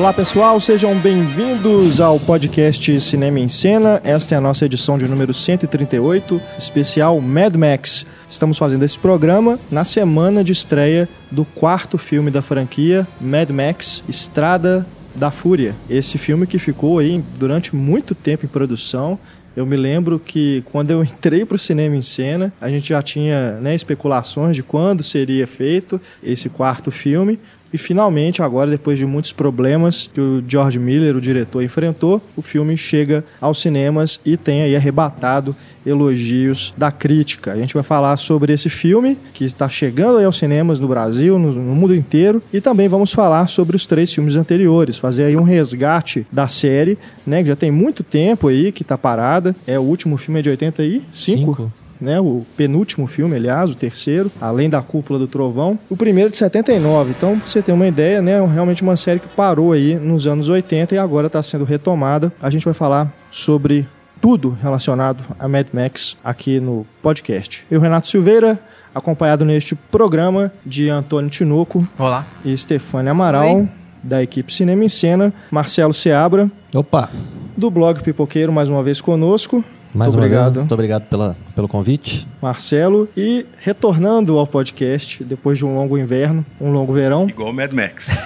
Olá pessoal, sejam bem-vindos ao podcast Cinema em Cena. Esta é a nossa edição de número 138, especial Mad Max. Estamos fazendo esse programa na semana de estreia do quarto filme da franquia, Mad Max Estrada da Fúria. Esse filme que ficou aí durante muito tempo em produção. Eu me lembro que quando eu entrei para o cinema em cena, a gente já tinha né, especulações de quando seria feito esse quarto filme. E finalmente, agora, depois de muitos problemas que o George Miller, o diretor, enfrentou, o filme chega aos cinemas e tem aí arrebatado elogios da crítica. A gente vai falar sobre esse filme que está chegando aí aos cinemas no Brasil, no, no, mundo inteiro, e também vamos falar sobre os três filmes anteriores, fazer aí um resgate da série, né, que já tem muito tempo aí que está parada. É o último filme é de 85. Cinco né? O penúltimo filme, aliás, o terceiro, além da Cúpula do Trovão. O primeiro é de 79. Então, pra você ter uma ideia, né? É realmente uma série que parou aí nos anos 80 e agora está sendo retomada. A gente vai falar sobre tudo relacionado a Mad Max aqui no podcast. Eu, Renato Silveira, acompanhado neste programa de Antônio Tinoco. Olá. E Stefania Amaral, Oi. da equipe Cinema em Cena. Marcelo Seabra. Opa. Do blog Pipoqueiro, mais uma vez conosco. Mais muito obrigado. Vez, muito obrigado pela, pelo convite. Marcelo. E retornando ao podcast, depois de um longo inverno, um longo verão. Igual o Mad Max.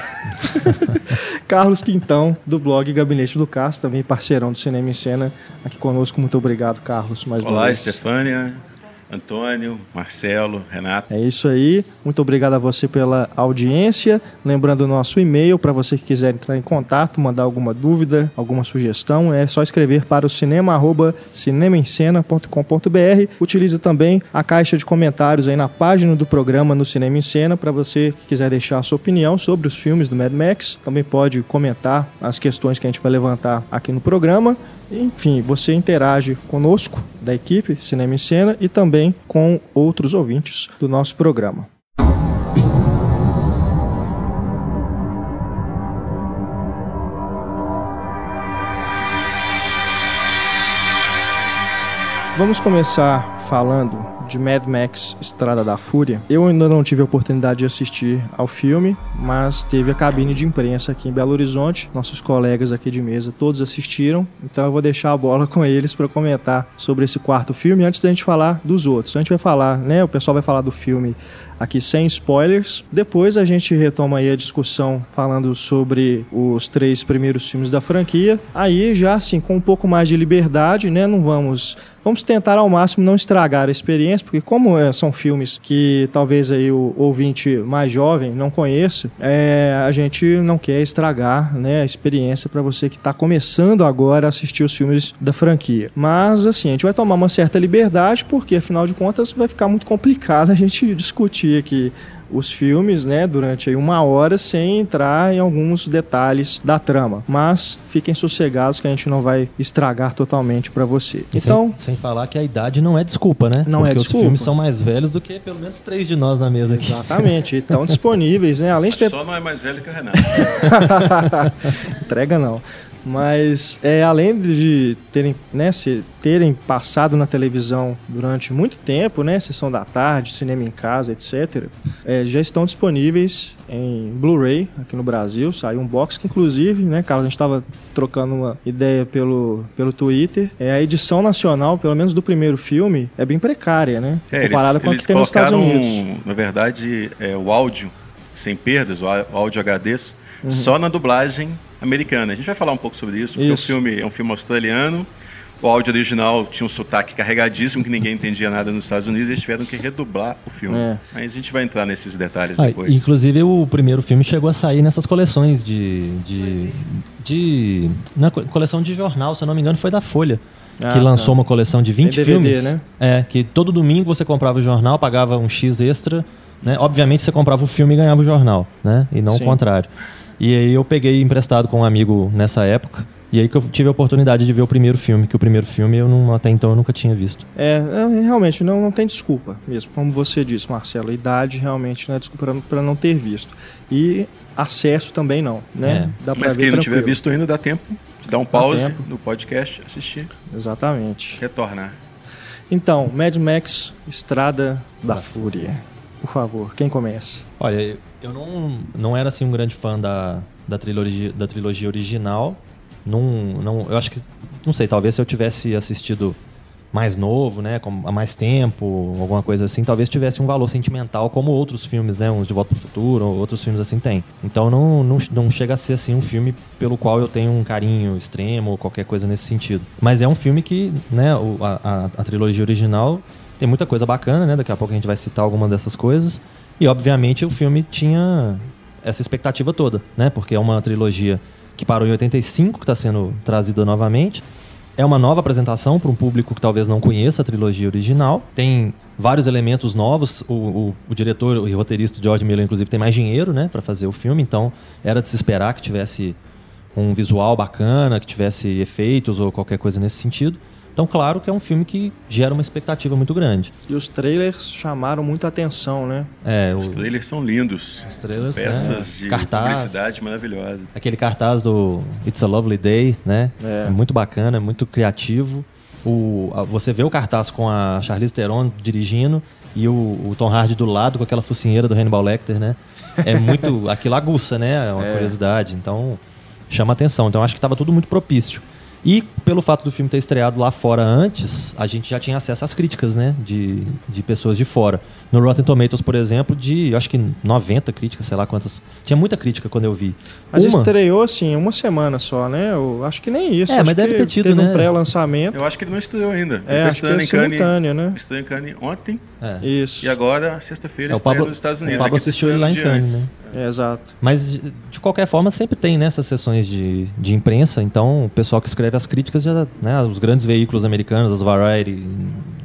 Carlos Quintão, do blog Gabinete do Castro, também parceirão do Cinema em Cena, aqui conosco. Muito obrigado, Carlos, mais Olá, uma vez. Olá, Estefânia. Antônio, Marcelo, Renato. É isso aí. Muito obrigado a você pela audiência. Lembrando o nosso e-mail para você que quiser entrar em contato, mandar alguma dúvida, alguma sugestão, é só escrever para o cinema cinemaencena.com.br. Utilize também a caixa de comentários aí na página do programa no Cinema em Cena para você que quiser deixar a sua opinião sobre os filmes do Mad Max. Também pode comentar as questões que a gente vai levantar aqui no programa. Enfim, você interage conosco, da equipe Cinema em Cena, e também com outros ouvintes do nosso programa. Vamos começar falando de Mad Max Estrada da Fúria. Eu ainda não tive a oportunidade de assistir ao filme, mas teve a cabine de imprensa aqui em Belo Horizonte. Nossos colegas aqui de mesa todos assistiram, então eu vou deixar a bola com eles para comentar sobre esse quarto filme antes da gente falar dos outros. A gente vai falar, né? O pessoal vai falar do filme aqui sem spoilers. Depois a gente retoma aí a discussão falando sobre os três primeiros filmes da franquia. Aí já assim com um pouco mais de liberdade, né? Não vamos vamos tentar ao máximo não estragar a experiência, porque como é, são filmes que talvez aí o ouvinte mais jovem não conheça, é, a gente não quer estragar né, a experiência para você que está começando agora a assistir os filmes da franquia. Mas assim, a gente vai tomar uma certa liberdade, porque afinal de contas vai ficar muito complicado a gente discutir aqui os filmes, né, durante aí uma hora sem entrar em alguns detalhes da trama. Mas fiquem sossegados que a gente não vai estragar totalmente para você. E então, sem, sem, falar que a idade não é desculpa, né? Não Porque é desculpa. os filmes são mais velhos do que pelo menos três de nós na mesa aqui. Exatamente, estão disponíveis, né? Além de ter... Só não é mais velho que o Renato. Entrega não. Mas é, além de terem, né, se, terem passado na televisão durante muito tempo, né, sessão da tarde, cinema em casa, etc., é, já estão disponíveis em Blu-ray aqui no Brasil. Saiu um box que, inclusive, né, Carlos, a gente estava trocando uma ideia pelo, pelo Twitter. É, a edição nacional, pelo menos do primeiro filme, é bem precária, né? É, comparada eles, com a que tem nos Estados Unidos. Na verdade, é, o áudio sem perdas, o áudio HD, uhum. só na dublagem americana. A gente vai falar um pouco sobre isso, porque isso. o filme é um filme australiano. O áudio original tinha um sotaque carregadíssimo que ninguém entendia nada nos Estados Unidos e eles tiveram que redublar o filme. É. Mas a gente vai entrar nesses detalhes ah, depois. Inclusive, o primeiro filme chegou a sair nessas coleções de. de, de na coleção de jornal, se eu não me engano, foi da Folha. Ah, que lançou tá. uma coleção de 20 DVD, filmes. Né? É, que todo domingo você comprava o jornal, pagava um X extra. Né? Obviamente você comprava o filme e ganhava o jornal, né? E não Sim. o contrário. E aí eu peguei emprestado com um amigo nessa época. E aí que eu tive a oportunidade de ver o primeiro filme, que o primeiro filme eu não, até então eu nunca tinha visto. É, é realmente não, não tem desculpa mesmo, como você disse, Marcelo. A idade realmente não é desculpa para não ter visto. E acesso também não, né? É. Mas quem não tiver visto ainda, dá tempo de dar um pause no podcast, assistir. Exatamente. Retornar. Então, Mad Max Estrada da Fúria. Por favor, quem começa? Olha, eu não, não era assim um grande fã da, da trilogia, da trilogia original. Num, não, eu acho que, não sei, talvez se eu tivesse assistido mais novo, né, com, há mais tempo, alguma coisa assim, talvez tivesse um valor sentimental como outros filmes, né, uns de Volta para o Futuro, outros filmes assim têm. Então não, não, não chega a ser assim um filme pelo qual eu tenho um carinho extremo ou qualquer coisa nesse sentido. Mas é um filme que, né, a, a, a trilogia original tem muita coisa bacana, né, daqui a pouco a gente vai citar alguma dessas coisas. E obviamente o filme tinha essa expectativa toda, né, porque é uma trilogia que parou em 85, que está sendo trazida novamente é uma nova apresentação para um público que talvez não conheça a trilogia original. Tem vários elementos novos. O, o, o diretor e roteirista George Miller, inclusive, tem mais dinheiro né, para fazer o filme, então era de se esperar que tivesse um visual bacana, que tivesse efeitos ou qualquer coisa nesse sentido. Então, claro que é um filme que gera uma expectativa muito grande. E os trailers chamaram muita atenção, né? É, o... Os trailers são lindos. Os trailers, Peças é, de cartaz, publicidade maravilhosa. Aquele cartaz do It's a Lovely Day, né? É, é muito bacana, é muito criativo. O, você vê o cartaz com a Charlize Theron dirigindo e o, o, Tom Hardy do lado com aquela focinheira do Hannibal Lecter, né? É muito... aquilo aguça, né? É uma é. curiosidade. Então, chama atenção. Então, acho que estava tudo muito propício. E pelo fato do filme ter estreado lá fora antes, a gente já tinha acesso às críticas, né? De, de pessoas de fora. No Rotten Tomatoes, por exemplo, de acho que 90 críticas, sei lá quantas. Tinha muita crítica quando eu vi. Mas uma... estreou assim, uma semana só, né? Eu acho que nem isso. É, acho mas deve ter tido, teve né? um pré-lançamento. Eu acho que ele não estreou ainda. É, ele acho que é simultâneo, né? Estreou em Cannes ontem. É. Isso. E agora, sexta-feira, é, estreia nos Estados Unidos. O Pablo assistiu ele lá em Cannes, né? É, exato. Mas, de qualquer forma, sempre tem nessas né, sessões de, de imprensa. Então, o pessoal que escreve as críticas, já, né, os grandes veículos americanos, as Variety,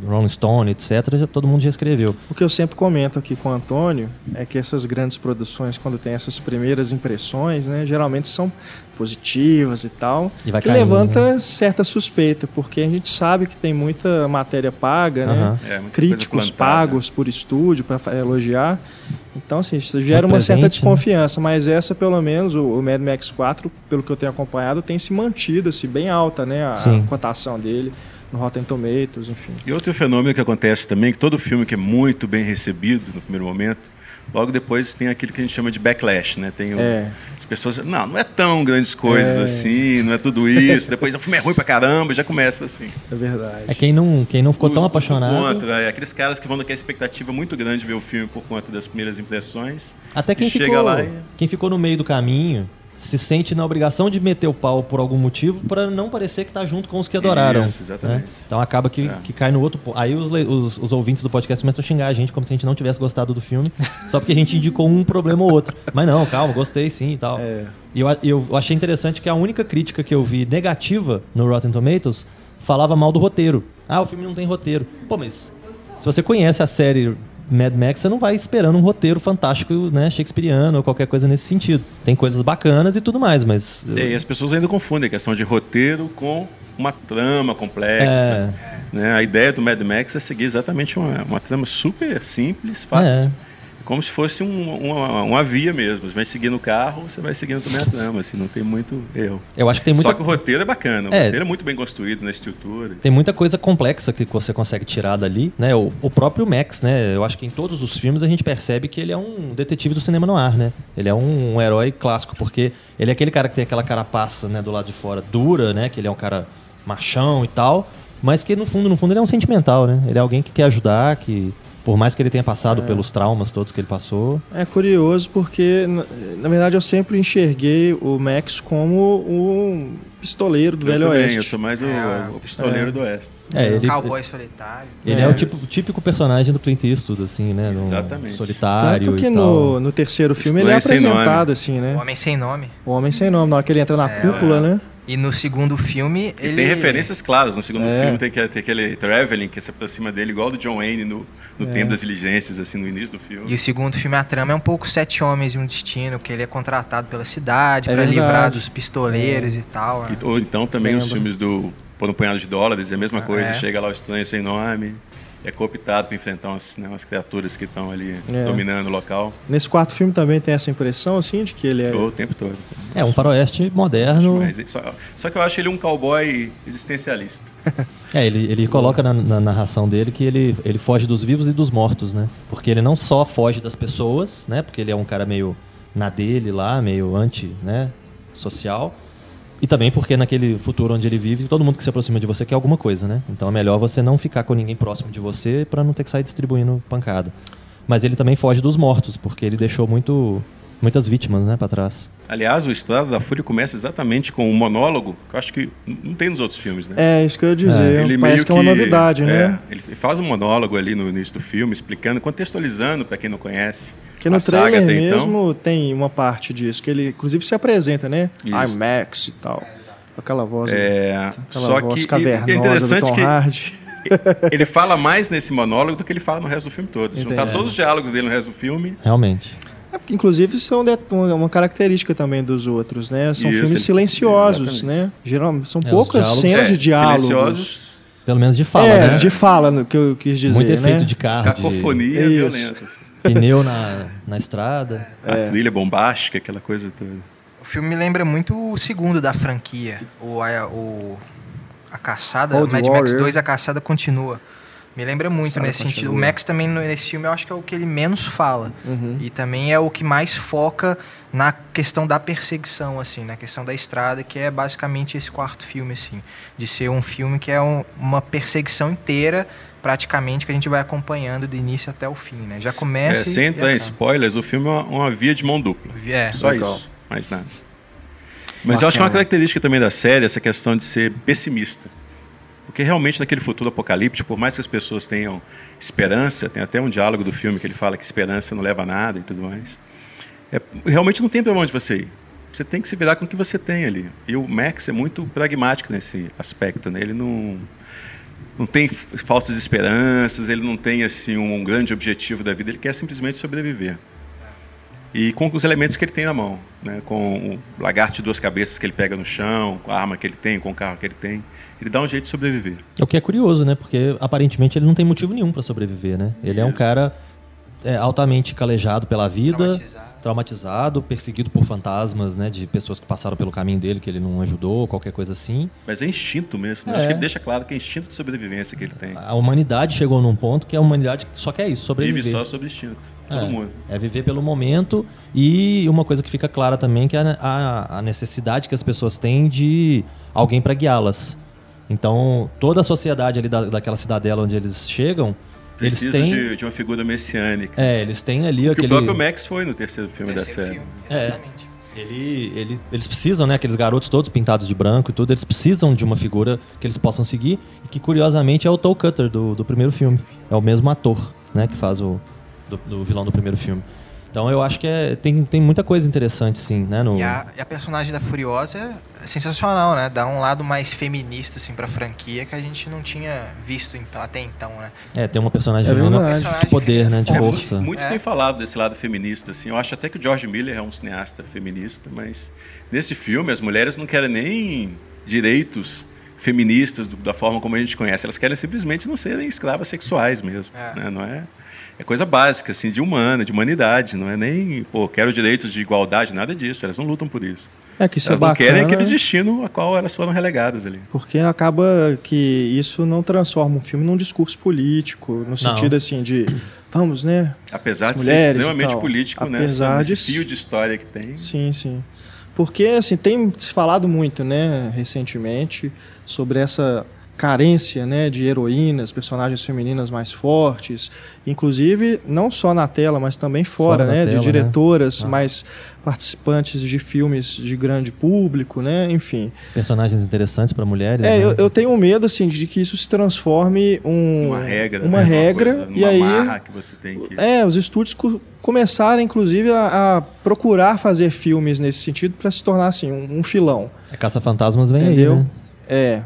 Rolling Stone, etc., já, todo mundo já escreveu. O que eu sempre comento aqui com o Antônio é que essas grandes produções, quando tem essas primeiras impressões, né, geralmente são positivas e tal, e que caindo, levanta né? certa suspeita, porque a gente sabe que tem muita matéria paga, né? É, críticos pagos por estúdio para elogiar. Então, assim, isso gera uma certa né? desconfiança, né? mas essa, pelo menos, o, o, Mad Max 4, pelo que eu tenho acompanhado, tem se mantido assim, bem alta, né? A, a cotação dele no Rotten Tomatoes, enfim. E outro fenômeno que acontece também, que todo filme que é muito bem recebido no primeiro momento, Logo depois tem aquilo que a gente chama de backlash, né? Tem o, é. As pessoas, não, não é tão grandes coisas é. assim, não é tudo isso. depois o filme é ruim pra caramba, já começa assim. É verdade. É quem não, quem não ficou Os, tão apaixonado. Contra, é, aqueles caras que vão naquela expectativa muito grande de ver o filme por conta das primeiras impressões. Até quem ficou, chega lá e... quem ficou no meio do caminho se sente na obrigação de meter o pau por algum motivo para não parecer que está junto com os que adoraram. Isso, exatamente. Né? Então acaba que, é. que cai no outro ponto. Aí os, os, os, ouvintes do podcast começam a xingar a gente como se a gente não tivesse gostado do filme, só porque a gente indicou um problema ou outro. Mas não, calma, gostei sim e tal. É. E eu, eu achei interessante que a única crítica que eu vi negativa no Rotten Tomatoes falava mal do roteiro. Ah, o filme não tem roteiro. Pô, mas se você conhece a série Mad Max, você não vai esperando um roteiro fantástico, né, shakespeariano ou qualquer coisa nesse sentido. Tem coisas bacanas e tudo mais, mas... E as pessoas ainda confundem a questão de roteiro com uma trama complexa. É. Né? A ideia do Mad Max é seguir exatamente uma, uma trama super simples, fácil. É como se fosse um, uma, uma via mesmo. Você vai seguindo o carro, você vai seguindo também a trama, assim, não tem muito erro. Eu acho que tem muita... Só que o roteiro é bacana, o é, roteiro é muito bem construído na estrutura. Tem muita coisa complexa que você consegue tirar dali, né? O, o, próprio Max, né? Eu acho que em todos os filmes a gente percebe que ele é um detetive do cinema no ar, né? Ele é um, um herói clássico, porque ele é aquele cara que tem aquela carapaça, né, do lado de fora, dura, né? Que ele é um cara machão e tal, mas que no fundo, no fundo ele é um sentimental, né? Ele é alguém que quer ajudar, que por mais que ele tenha passado é. pelos traumas todos que ele passou. É curioso porque, na, na, verdade, eu sempre enxerguei o Max como um pistoleiro do eu Velho também, Oeste. Eu sou mais o, é, o pistoleiro é. do Oeste. É, ele, cowboy solitário. Ele é, o tipo, típico personagem do Clint Eastwood, assim, né? Exatamente. Solitário Tanto que no, no terceiro filme ele é apresentado assim, né? O Homem Sem Nome. O Homem Sem Nome, na hora que ele entra na é, cúpula, né? E no segundo filme ele... tem referências claras. No segundo é. filme tem, que, tem aquele traveling que se aproxima dele, igual do John Wayne no, no é. tempo das diligências, assim, no início do filme. E o segundo filme, a trama é um pouco Sete Homens e um Destino, que ele é contratado pela cidade é para livrar dos pistoleiros é. e tal. E, ou então também Lembra. os filmes do Por um Punhado de Dólares, é a mesma ah, coisa. É. Chega lá o estranho sem nome é cooptado para enfrentar umas, né, umas, criaturas que estão ali é. dominando o local. Nesse quarto filme também tem essa impressão, assim, de que ele é... O tempo todo. É, um faroeste moderno. Só, só, que eu acho ele um cowboy existencialista. é, ele, ele coloca na, na, narração dele que ele, ele foge dos vivos e dos mortos, né? Porque ele não só foge das pessoas, né? Porque ele é um cara meio na dele lá, meio anti, né? social. E também porque naquele futuro onde ele vive, todo mundo que se aproxima de você quer alguma coisa, né? Então é melhor você não ficar com ninguém próximo de você para não ter que sair distribuindo pancada. Mas ele também foge dos mortos, porque ele deixou muito muitas vítimas, né, para trás. Aliás, o Estrada da Fúria começa exatamente com um monólogo que eu acho que não tem nos outros filmes, né? É, isso que eu ia dizer. É. Ele Parece que é uma novidade, né? É, ele faz um monólogo ali no início do filme, explicando, contextualizando para quem não conhece. Que no trailer mesmo então. tem uma parte disso, que ele inclusive se apresenta, né? Isso. IMAX e tal. Aquela voz, é, aquela só voz que cavernosa é interessante do Tom que Hardy. ele fala mais nesse monólogo do que ele fala no resto do filme todo. Se juntar todos os diálogos dele no resto do filme. Realmente. É inclusive, são uma característica também dos outros, né? São Isso, filmes silenciosos, né? Geralmente, são é, poucas cenas de é, diálogos. Silenciosos. Pelo menos de fala, é, né? de fala, que eu quis dizer, Muito efeito né? de carro. Cacofonia de... violenta. Pneu na, na estrada. A é. trilha bombástica, aquela coisa toda. O filme me lembra muito o segundo da franquia. O, a, o, a caçada, Old Mad Warrior. Max 2, a caçada continua. Me lembra muito nesse sentido. O Max também, nesse filme, eu acho que é o que ele menos fala. Uhum. E também é o que mais foca na questão da perseguição, assim, na questão da estrada, que é basicamente esse quarto filme, assim. De ser um filme que é um, uma perseguição inteira, praticamente, que a gente vai acompanhando do início até o fim, né? Já começa... É, sem dar spoilers, o filme é uma, uma, via de mão dupla. É. Só legal. isso, mais nada. Mas Bacana. eu acho que é uma característica também da série, essa questão de ser pessimista. Porque realmente naquele futuro apocalíptico, por mais que as pessoas tenham esperança, tem até um diálogo do filme que ele fala que esperança não leva a nada e tudo mais. É, realmente não tem para onde você ir. Você tem que se virar com o que você tem ali. E o Max é muito pragmático nesse aspecto. Né? Ele não, não tem falsas esperanças, ele não tem assim um grande objetivo da vida, ele quer simplesmente sobreviver e com os elementos que ele tem na mão, né? com o lagarto de duas cabeças que ele pega no chão, com a arma que ele tem, com o carro que ele tem, ele dá um jeito de sobreviver. É o que é curioso, né? Porque aparentemente ele não tem motivo nenhum para sobreviver, né? Ele Isso. é um cara é, altamente calejado pela vida, traumatizado. Traumatizado. perseguido por fantasmas, né? De pessoas que passaram pelo caminho dele que ele não ajudou, qualquer coisa assim. Mas é instinto mesmo. Né? É. Acho que ele deixa claro que é instinto de sobrevivência que ele tem. A humanidade chegou num ponto que a humanidade só quer isso, sobreviver. Vive só sobre instinto. Todo é, mundo. É viver pelo momento e uma coisa que fica clara também que é a, a necessidade que as pessoas têm de alguém para guiá-las. Então, toda a sociedade ali da, daquela cidadela onde eles chegam, Preciso eles têm... de, de, uma figura messiânica. É, eles têm ali o aquele... Que o próprio Max foi no terceiro filme terceiro da série. Filme, é. Ele, ele, eles precisam, né? Aqueles garotos todos pintados de branco e tudo, eles precisam de uma figura que eles possam seguir e que, curiosamente, é o Toe Cutter do, do primeiro filme. É o mesmo ator, né? Que faz o, do, do vilão do primeiro filme. Então eu acho que é, tem, tem muita coisa interessante, sim, né? No... E, a, e a personagem da Furiosa é sensacional, né? Dá um lado mais feminista, assim, pra franquia que a gente não tinha visto então, até então, né? É, tem uma personagem, é de poder, né? De é, força. Muitos é. têm falado desse lado feminista, assim. Eu acho até que o George Miller é um cineasta feminista, mas nesse filme as mulheres não querem nem direitos feministas do, da forma como a gente conhece. Elas querem simplesmente não serem escravas sexuais mesmo, é. Né? Não é é coisa básica, assim, de humana, de humanidade. Não é nem, pô, quero direitos de igualdade, nada disso. Elas não lutam por isso. É que isso elas é não querem aquele destino a qual elas foram relegadas ali. Porque acaba que isso não transforma um filme num discurso político, no não. sentido assim de vamos, né? Apesar de ser extremamente político, né? Apesar né? De... Esse fio de história que tem. Sim, sim. Porque assim tem se falado muito, né, recentemente sobre essa carência né, de heroínas, personagens femininas mais fortes, inclusive não só na tela, mas também fora, fora né, tela, de né? diretoras né? ah. mais participantes de filmes de grande público, né, enfim. Personagens interessantes para mulheres. É, né? eu, eu, tenho medo assim de que isso se transforme um, uma regra, uma né? regra uma coisa, e aí que você tem que... é os estúdios co começarem inclusive a, a, procurar fazer filmes nesse sentido para se tornar assim um, um filão. A caça fantasmas vem Entendeu? aí, né? É,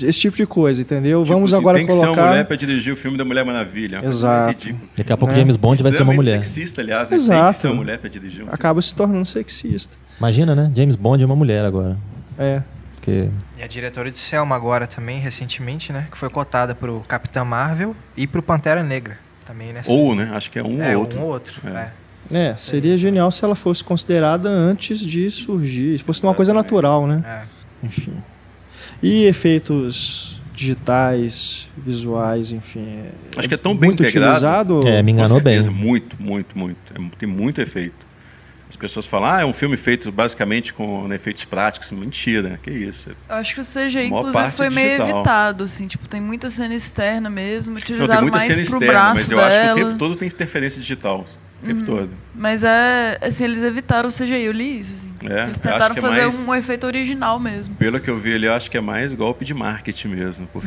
esse tipo de coisa, entendeu? Tipo, Vamos agora tem colocar. Tem que ser uma mulher para dirigir o filme da Mulher Maravilha. Exato. Daqui a pouco é. James Bond vai ser uma mulher. sexista, aliás, né? Exato. Tem que ser uma mulher para dirigir um Acaba se tornando sexista. Imagina, né? James Bond é uma mulher agora. É. Porque... E a diretora de Selma agora também, recentemente, né? Que foi cotada para o Capitão Marvel e para o Pantera Negra. Também, né? Ou, né? Acho que é um é, ou outro. um ou outro, é. é. É, seria genial se ela fosse considerada antes de surgir. Se fosse uma coisa natural, né? É. Enfim. E efeitos digitais, visuais, enfim. É Acho que é tão bem integrado. Utilizado, é, me enganou bem. Muito, muito, muito. É, tem muito efeito. As pessoas falam, ah, é um filme feito basicamente com efeitos práticos. Mentira, que isso. Eu acho que o CGI, inclusive, foi meio evitado, assim. Tipo, tem muita cena externa mesmo. Utilizaram Não, tem muita cena externa, mas eu dela. acho que o tempo todo tem interferência digital o tempo uhum. todo. Mas é, assim, eles evitaram o CGI, eu li isso, assim. É, eles tentaram é fazer mais, um efeito original mesmo. Pelo que eu vi ali, eu acho que é mais golpe de marketing mesmo, porque...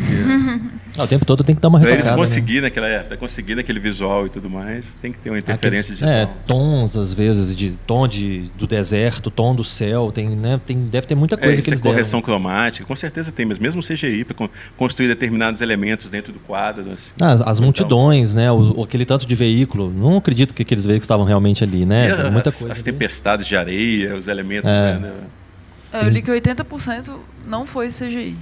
o tempo todo tem que dar uma retocada, Pra eles conseguirem né? naquela, pra conseguir naquele visual e tudo mais, tem que ter uma interferência Aqueles, digital. É, tons, às vezes, de tom de, do deserto, tom do céu, tem, né, tem, deve ter muita coisa é, que eles é correção deram. cromática, com certeza tem, mas mesmo o CGI, para construir determinados elementos dentro do quadro. Assim, ah, as, as multidões, né, o, aquele tanto de veículo, não acredito que aqueles veículos estavam realmente ali, né? É, muita as, coisa as tempestades de areia, os elementos. É. Né? É, eu li que 80% não foi CGI.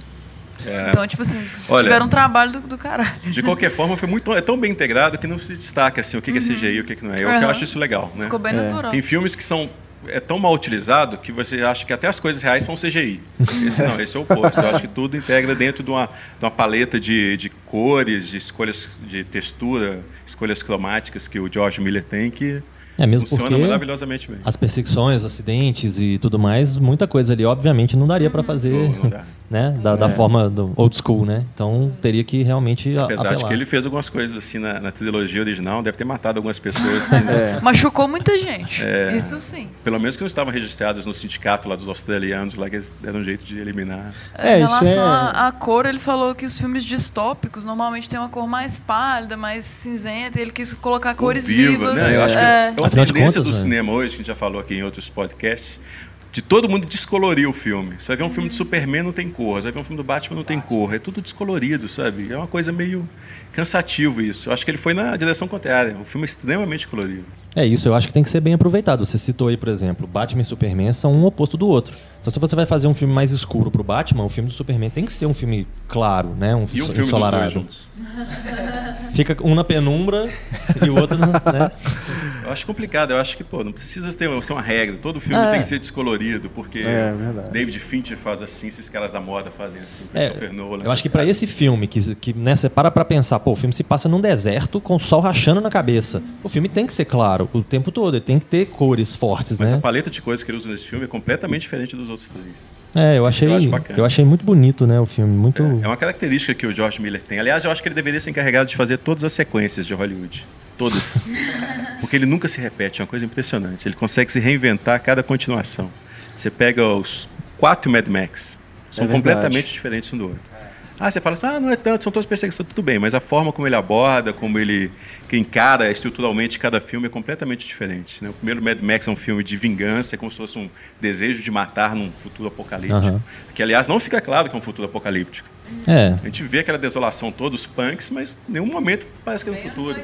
É. Então, tipo assim, Olha, tiveram um trabalho do, do caralho. De qualquer forma, foi muito, é tão bem integrado que não se destaca assim, o que, uhum. que é uhum. CGI e o que, que não é. Eu, uhum. eu acho isso legal. Né? Ficou bem é. natural. Tem filmes que são é tão mal utilizado que você acha que até as coisas reais são CGI. Esse não, esse é o oposto. Eu acho que tudo integra dentro de uma, de uma paleta de, de cores, de escolhas de textura, escolhas cromáticas que o George Miller tem que é mesmo Funciona porque maravilhosamente bem. As perseguições, acidentes e tudo mais, muita coisa ali, obviamente, não daria para uhum. fazer né, da, da é. forma do old school, né? Então teria que realmente Apesar apelar. de que ele fez algumas coisas assim na, na trilogia original, deve ter matado algumas pessoas. Que, é. Machucou muita gente. É, Isso sim. Pelo menos que não estavam registrados no sindicato lá dos australianos, lá que eles deram um jeito de eliminar. É, em relação é... à cor, ele falou que os filmes distópicos normalmente têm uma cor mais pálida, mais cinzenta, e ele quis colocar cores viva, vivas. Né? Eu acho que é uma tendência do né? cinema hoje, que a gente já falou aqui em outros podcasts, de todo mundo descolorir o filme. Você vai ver um filme do Superman, não tem cor. Você vai ver um filme do Batman, não tem cor. É tudo descolorido, sabe? É uma coisa meio cansativo isso. Eu acho que ele foi na direção contrária. O filme é extremamente colorido. É isso, eu acho que tem que ser bem aproveitado. Você citou aí, por exemplo, Batman e Superman são um oposto do outro. Então, se você vai fazer um filme mais escuro pro Batman, o filme do Superman tem que ser um filme claro, né? Um, e um filme ensolarado. Fica um na penumbra e o outro, né? Eu acho complicado, eu acho que, pô, não precisa ter uma, ter uma regra. Todo filme é. tem que ser descolorido, porque é, David Fincher faz assim, esses caras da moda fazem assim, é, Christopher Nolan. Eu acho que para esse filme, que, que né, você para pra pensar, pô, o filme se passa num deserto com o sol rachando na cabeça. O filme tem que ser claro o tempo todo, ele tem que ter cores fortes, Mas né? a paleta de cores que ele usa nesse filme é completamente diferente dos outros três. É, eu achei, eu, eu, achei muito bonito, né, o filme, muito... É, é uma característica que o George Miller tem. Aliás, eu acho que ele deveria ser encarregado de fazer todas as sequências de Hollywood. Todas. Porque ele nunca se repete, é uma coisa impressionante. Ele consegue se reinventar a cada continuação. Você pega os quatro Mad Max, são é completamente diferentes um do outro. Ah, você fala assim, ah, não é tanto, são todas perseguições, tudo bem, mas a forma como ele aborda, como ele encara estruturalmente cada filme é completamente diferente. Né? O primeiro Mad Max é um filme de vingança, é como se fosse um desejo de matar num futuro apocalíptico. Uhum. Que, aliás, não fica claro que é um futuro apocalíptico. É. A gente vê aquela desolação toda, os punks, mas em nenhum momento parece que é um futuro.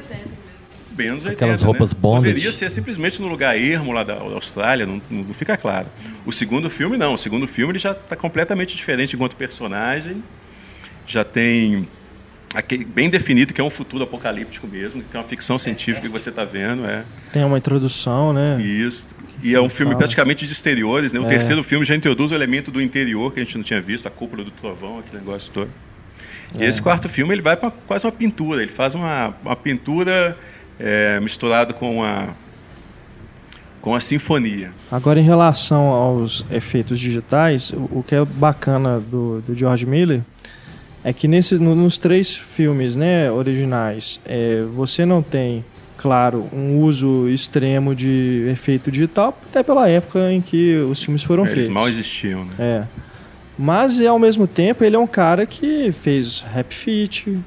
Bem anos 80, Aquelas roupas né? bondage. Poderia ser simplesmente no lugar ermo lá da Austrália, não, não, fica claro. O segundo filme, não. O segundo filme ele já está completamente diferente enquanto personagem já tem bem definido que é um futuro apocalíptico mesmo, que é uma ficção científica que você está vendo. É. Tem uma introdução, né? Isso. E é um filme praticamente de exteriores. Né? O é. terceiro filme já introduz o elemento do interior que a gente não tinha visto, a cúpula do trovão, aquele negócio todo. E é. esse quarto filme ele vai para quase uma pintura. Ele faz uma, uma pintura é, misturado com uma com a sinfonia. Agora, em relação aos efeitos digitais, o, o que é bacana do, do George Miller é que nesses, nos três filmes né, originais, é, você não tem, claro, um uso extremo de efeito digital, até pela época em que os filmes foram é, feitos. Eles mal existiam, né? É. Mas, ao mesmo tempo, ele é um cara que fez Rap Fit,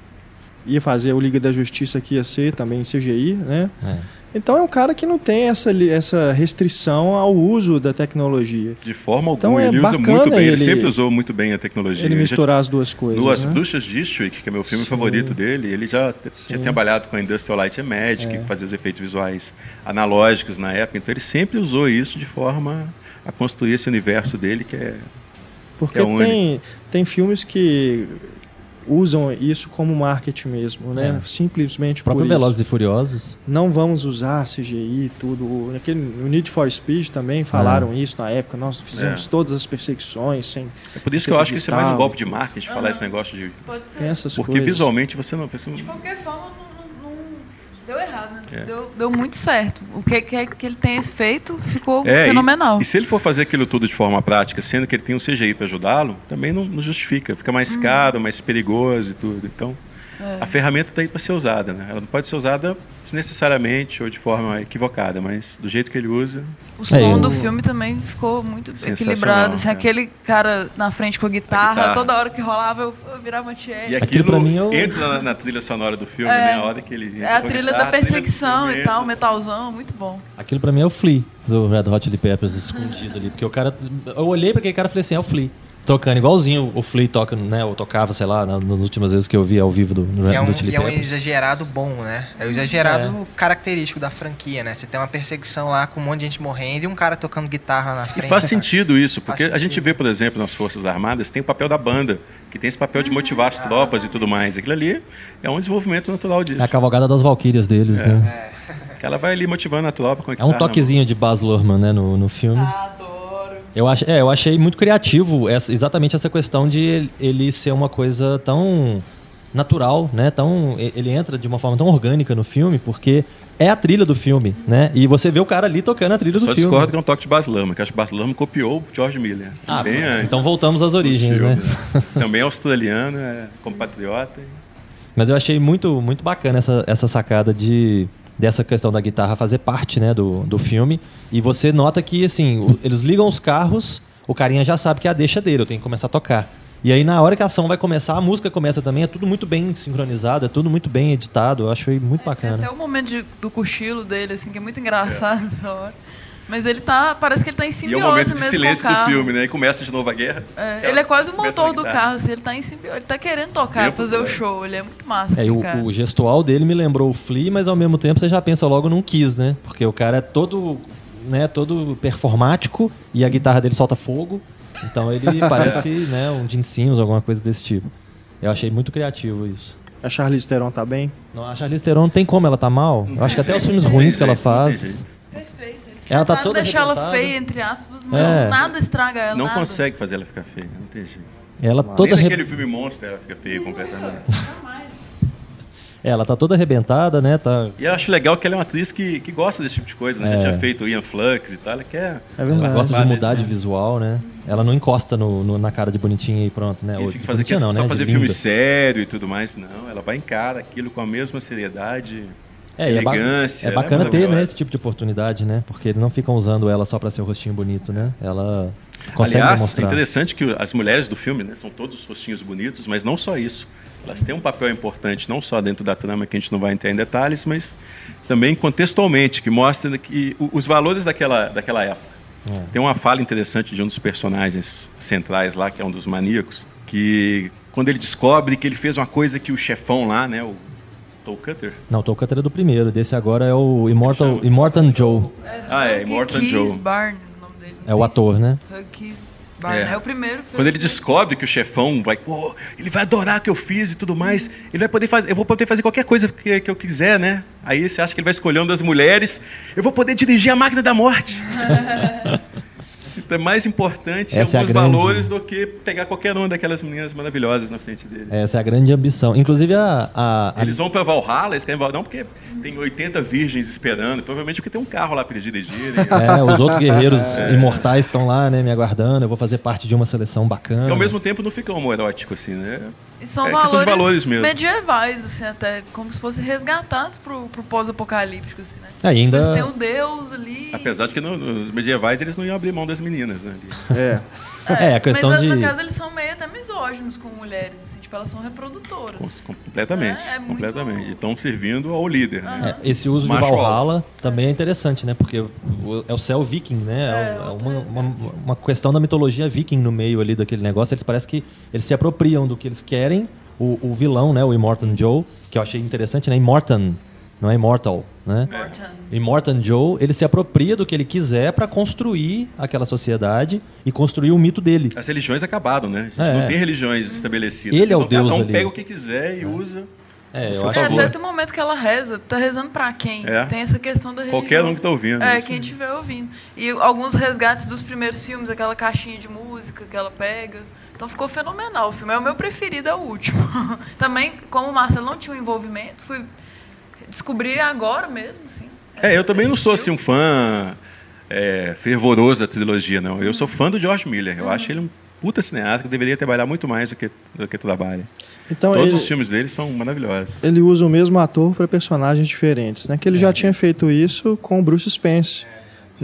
ia fazer o Liga da Justiça que ia ser também em CGI, né? É. Então é um cara que não tem essa, essa restrição ao uso da tecnologia. De forma então, alguma, é ele usa muito bem, ele, ele, sempre usou muito bem a tecnologia. Ele misturar as duas coisas. No As né? Bruxas District, que é meu filme Sim. favorito dele, ele já Sim. tinha trabalhado com a Industrial Light and Magic, é. que fazia os efeitos visuais analógicos na época, então ele sempre usou isso de forma a construir esse universo dele que é. Porque que é tem, tem filmes que usam isso como marketing mesmo, né? É. Simplesmente o próprio Velozes e Furiosos. Não vamos usar CGI tudo. Naquele, no Need for Speed também falaram é. isso na época. Nós fizemos é. todas as perseguições sem. É por isso que eu acho que isso é mais um golpe de marketing, falar esse negócio de. Pode ser. Tem essas Porque coisas. visualmente você não. Você... De qualquer forma, não deu errado, né? É. Deu, deu, muito certo. O que, que, que ele tem feito ficou é, fenomenal. E, e, se ele for fazer aquilo tudo de forma prática, sendo que ele tem um CGI para ajudá-lo, também não, não, justifica. Fica mais hum. caro, mais perigoso e tudo. Então, é. A ferramenta está aí para ser usada, né? Ela não pode ser usada desnecessariamente ou de forma equivocada, mas do jeito que ele usa. O som é, do filme também ficou muito equilibrado. Assim, é. Aquele cara na frente com a guitarra, a guitarra. toda hora que rolava eu, eu virava tiete. E aquilo, aquilo mim, eu... entra na, na, trilha sonora do filme, né? A hora que ele. É a trilha guitarra, da perseguição trilha e tal, metalzão, muito bom. Aquilo para mim é o Flea do Red Hot Chili Peppers escondido ali, porque o cara. Eu olhei para aquele cara e falei assim: é o Flea tocando igualzinho o Flea toca, né? Ou tocava, sei lá, nas últimas vezes que eu vi ao vivo do, do, é um, do Chili E é um exagerado bom, né? É o exagerado é. característico da franquia, né? Você tem uma perseguição lá com um monte de gente morrendo e um cara tocando guitarra na frente. E faz sentido isso, porque sentido. a gente vê, por exemplo, nas Forças Armadas, tem o papel da banda, que tem esse papel de motivar as tropas e tudo mais. Aquilo ali é um desenvolvimento natural disso. É a cavalgada das valquírias deles, é. né? É. Ela vai ali motivando a tropa com a É um toquezinho de Baz Luhrmann, né, no, no filme. Ah, eu, ach, é, eu achei muito criativo essa, exatamente essa questão de ele ser uma coisa tão natural, né? Tão, ele entra de uma forma tão orgânica no filme, porque é a trilha do filme, né? E você vê o cara ali tocando a trilha do Só filme. Só discordo que é um toque de Baz Luhrmann, que acho que Baz Luhrmann copiou o George Miller. Ah, bem antes. Então voltamos às origens, né? né? Também é australiano, é compatriota. Mas eu achei muito, muito bacana essa, essa sacada de dessa questão da guitarra fazer parte né, do, do filme. E você nota que, assim, eles ligam os carros, o carinha já sabe que é a deixa dele, eu tenho que começar a tocar. E aí, na hora que a ação vai começar, a música começa também, é tudo muito bem sincronizado, é tudo muito bem editado, eu achei muito é, bacana. Até o momento de, do cochilo dele, assim, que é muito engraçado é. essa hora. Mas ele tá. Parece que ele tá em simbiose. E é o momento de silêncio do filme, né? E começa de novo a guerra. É, ele é quase o motor do carro, assim, ele tá em simbiose. Ele tá querendo tocar, tempo, fazer o show. Ele é muito massa. É, o, o, gestual dele me lembrou o Flea, mas ao mesmo tempo você já pensa logo num Kiss, né? Porque o cara é todo. Né, todo performático e a guitarra dele solta fogo. Então ele parece né, um Gene Simmons, alguma coisa desse tipo. Eu achei muito criativo isso. A Charlize Theron tá bem? Não, a Charlize Theron tem como ela tá mal. Eu acho que até os filmes ruins que ela faz ela tá toda deixar ela feia, entre aspas, mas é. nada estraga ela. Não nada. consegue fazer ela ficar feia, não tem jeito. Ela Mas toda Nem naquele filme Monster ela fica feia completamente. É, ela tá toda arrebentada, né? Tá... E eu acho legal que ela é uma atriz que, que gosta desse tipo de coisa, né? É. Já tinha feito Ian Flux e tal, ela quer... É verdade. Ela gosta de mudar de visual, né? Ela não encosta no, no, na cara de bonitinha e pronto, né? Fica fazer não, só né? fazer filme sério e tudo mais, não. Ela vai encarar aquilo com a mesma seriedade é, elegância. É, ba é bacana ter né, esse tipo de oportunidade, né? Porque eles não ficam usando ela só para ser o rostinho bonito, né? Ela consegue Aliás, demonstrar. é interessante que as mulheres do filme né, são todos rostinhos bonitos, mas não só isso. Elas têm um papel importante, não só dentro da trama, que a gente não vai entrar em detalhes, mas também contextualmente, que mostra que os valores daquela, daquela época. É. Tem uma fala interessante de um dos personagens centrais lá, que é um dos maníacos, que quando ele descobre que ele fez uma coisa que o chefão lá, né, o Toe Cutter? Não, Toe Cutter é do primeiro. Desse agora é o Immortal, Immortan Joe. ah, é, Immortan Joe. Barn, o nome dele. É o ator, né? É. é. o primeiro. Quando ele descobre que o chefão vai, pô, ele vai adorar o que eu fiz e tudo mais, ele vai poder fazer, eu vou poder fazer qualquer coisa que, que eu quiser, né? Aí você acha que ele vai escolher uma das mulheres, eu vou poder dirigir a máquina da morte. é mais importante Essa alguns é grande... valores do que pegar qualquer uma daquelas meninas maravilhosas na frente dele. Essa é a grande ambição. Inclusive a. a, a... Eles vão para Valhalla, eles querem Valhalla, não porque tem 80 virgens esperando, provavelmente porque tem um carro lá para eles dirigirem. É, os outros guerreiros é. imortais estão lá, né, me aguardando. Eu vou fazer parte de uma seleção bacana. E ao mesmo tempo não fica homoerótico assim, né? E são é valores, de valores mesmo. medievais, assim, até como se fossem resgatados pro, pro pós-apocalíptico, assim, né? É, ainda... Eles têm um deus ali. Apesar de que no, nos medievais eles não iam abrir mão das meninas, né? É. é. é, a questão mas, de... no caso eles são meio até misóginos com mulheres, assim, tipo, elas são reprodutoras. Com, completamente, é, é completamente. Muito... E estão servindo ao líder, né? É, esse uso Macho de Valhalla alto. também é interessante, né? Porque é o céu viking, né? É, é uma, uma, uma questão da mitologia viking no meio ali daquele negócio. Eles parecem que eles se apropriam do que eles querem o, o vilão, né, o Immortan Joe, que eu achei interessante, né? Immortan, não é Immortal, né? Immortan. Immortan Joe, ele se apropria do que ele quiser para construir aquela sociedade e construir o mito dele. As religiões acabaram, né? É. Não tem religiões estabelecidas. Ele é o então, Deus cada um ali. pega o que quiser e é. usa. É, eu acho que... Até o momento que ela reza, tá rezando para quem? É. Tem essa questão da religião. Qualquer um que tá ouvindo. É, isso. quem estiver ouvindo. E alguns resgates dos primeiros filmes, aquela caixinha de música que ela pega. Então ficou fenomenal o filme. É o meu preferido, é o último. Também, como o Marcelo não tinha um envolvimento, fui descobri agora mesmo, sim. É, eu também não sou assim um fã é, fervoroso da trilogia, não. Eu sou fã do George Miller. Eu uhum. acho ele um puta cineasta que deveria trabalhar muito mais do que, do que trabalha. Então, Todos ele, os filmes dele são maravilhosos. Ele usa o mesmo ator para personagens diferentes, né? Que ele é. já tinha feito isso com o Bruce Spence,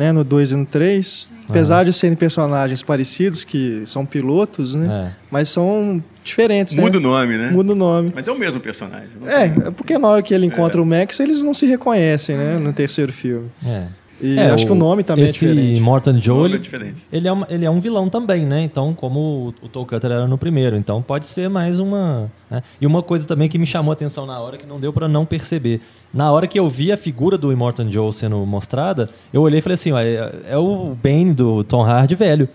né? No 2 e no 3. Apesar de serem personagens parecidos, que são pilotos, né? É. Mas são diferentes, Muda né? o nome, né? Muda o nome. Mas é o mesmo personagem. É, é, porque na hora que ele encontra é. o Max, eles não se reconhecem, né? No terceiro filme. É. E é, acho o, que o nome também é diferente. Esse Morton Joe, é ele, é, uma, ele é um vilão também, né? Então, como o, o Cutter era no primeiro. Então, pode ser mais uma... Né? E uma coisa também que me chamou a atenção na hora, que não deu para não perceber. Na hora que eu vi a figura do Immortan Joe sendo mostrada, eu olhei e falei assim, ó, é, é o Bane do Tom Hardy velho.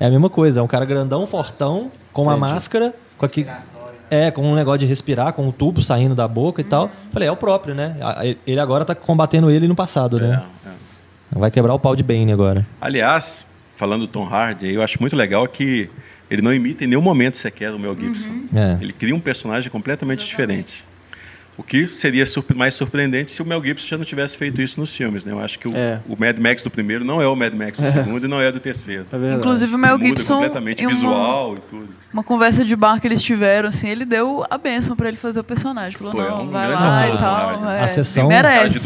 É a mesma coisa, é um cara grandão, fortão, com uma Entendi. máscara, com aqui... É, com um negócio de respirar, com um tubo saindo da boca e tal. Falei, é o próprio, né? Ele agora tá combatendo ele no passado, né? É, é. Vai quebrar o pau de Bane agora. Aliás, falando do Tom Hardy, eu acho muito legal que ele não imita em nenhum momento sequer o Mel Gibson. Uhum. É. Ele cria um personagem completamente diferente. O que seria mais surpreendente se o Mel Gibson já não tivesse feito isso nos filmes, né? Eu acho que o, é. o Mad Max do primeiro não é o Mad Max do é. segundo e não é do terceiro. É Inclusive o Mel Gibson muda completamente visual uma, e tudo. Uma conversa de bar que eles tiveram, assim, ele deu a benção para ele fazer o personagem. Falou, Pô, é não, é um vai lá e tal. É, a sessão, merece.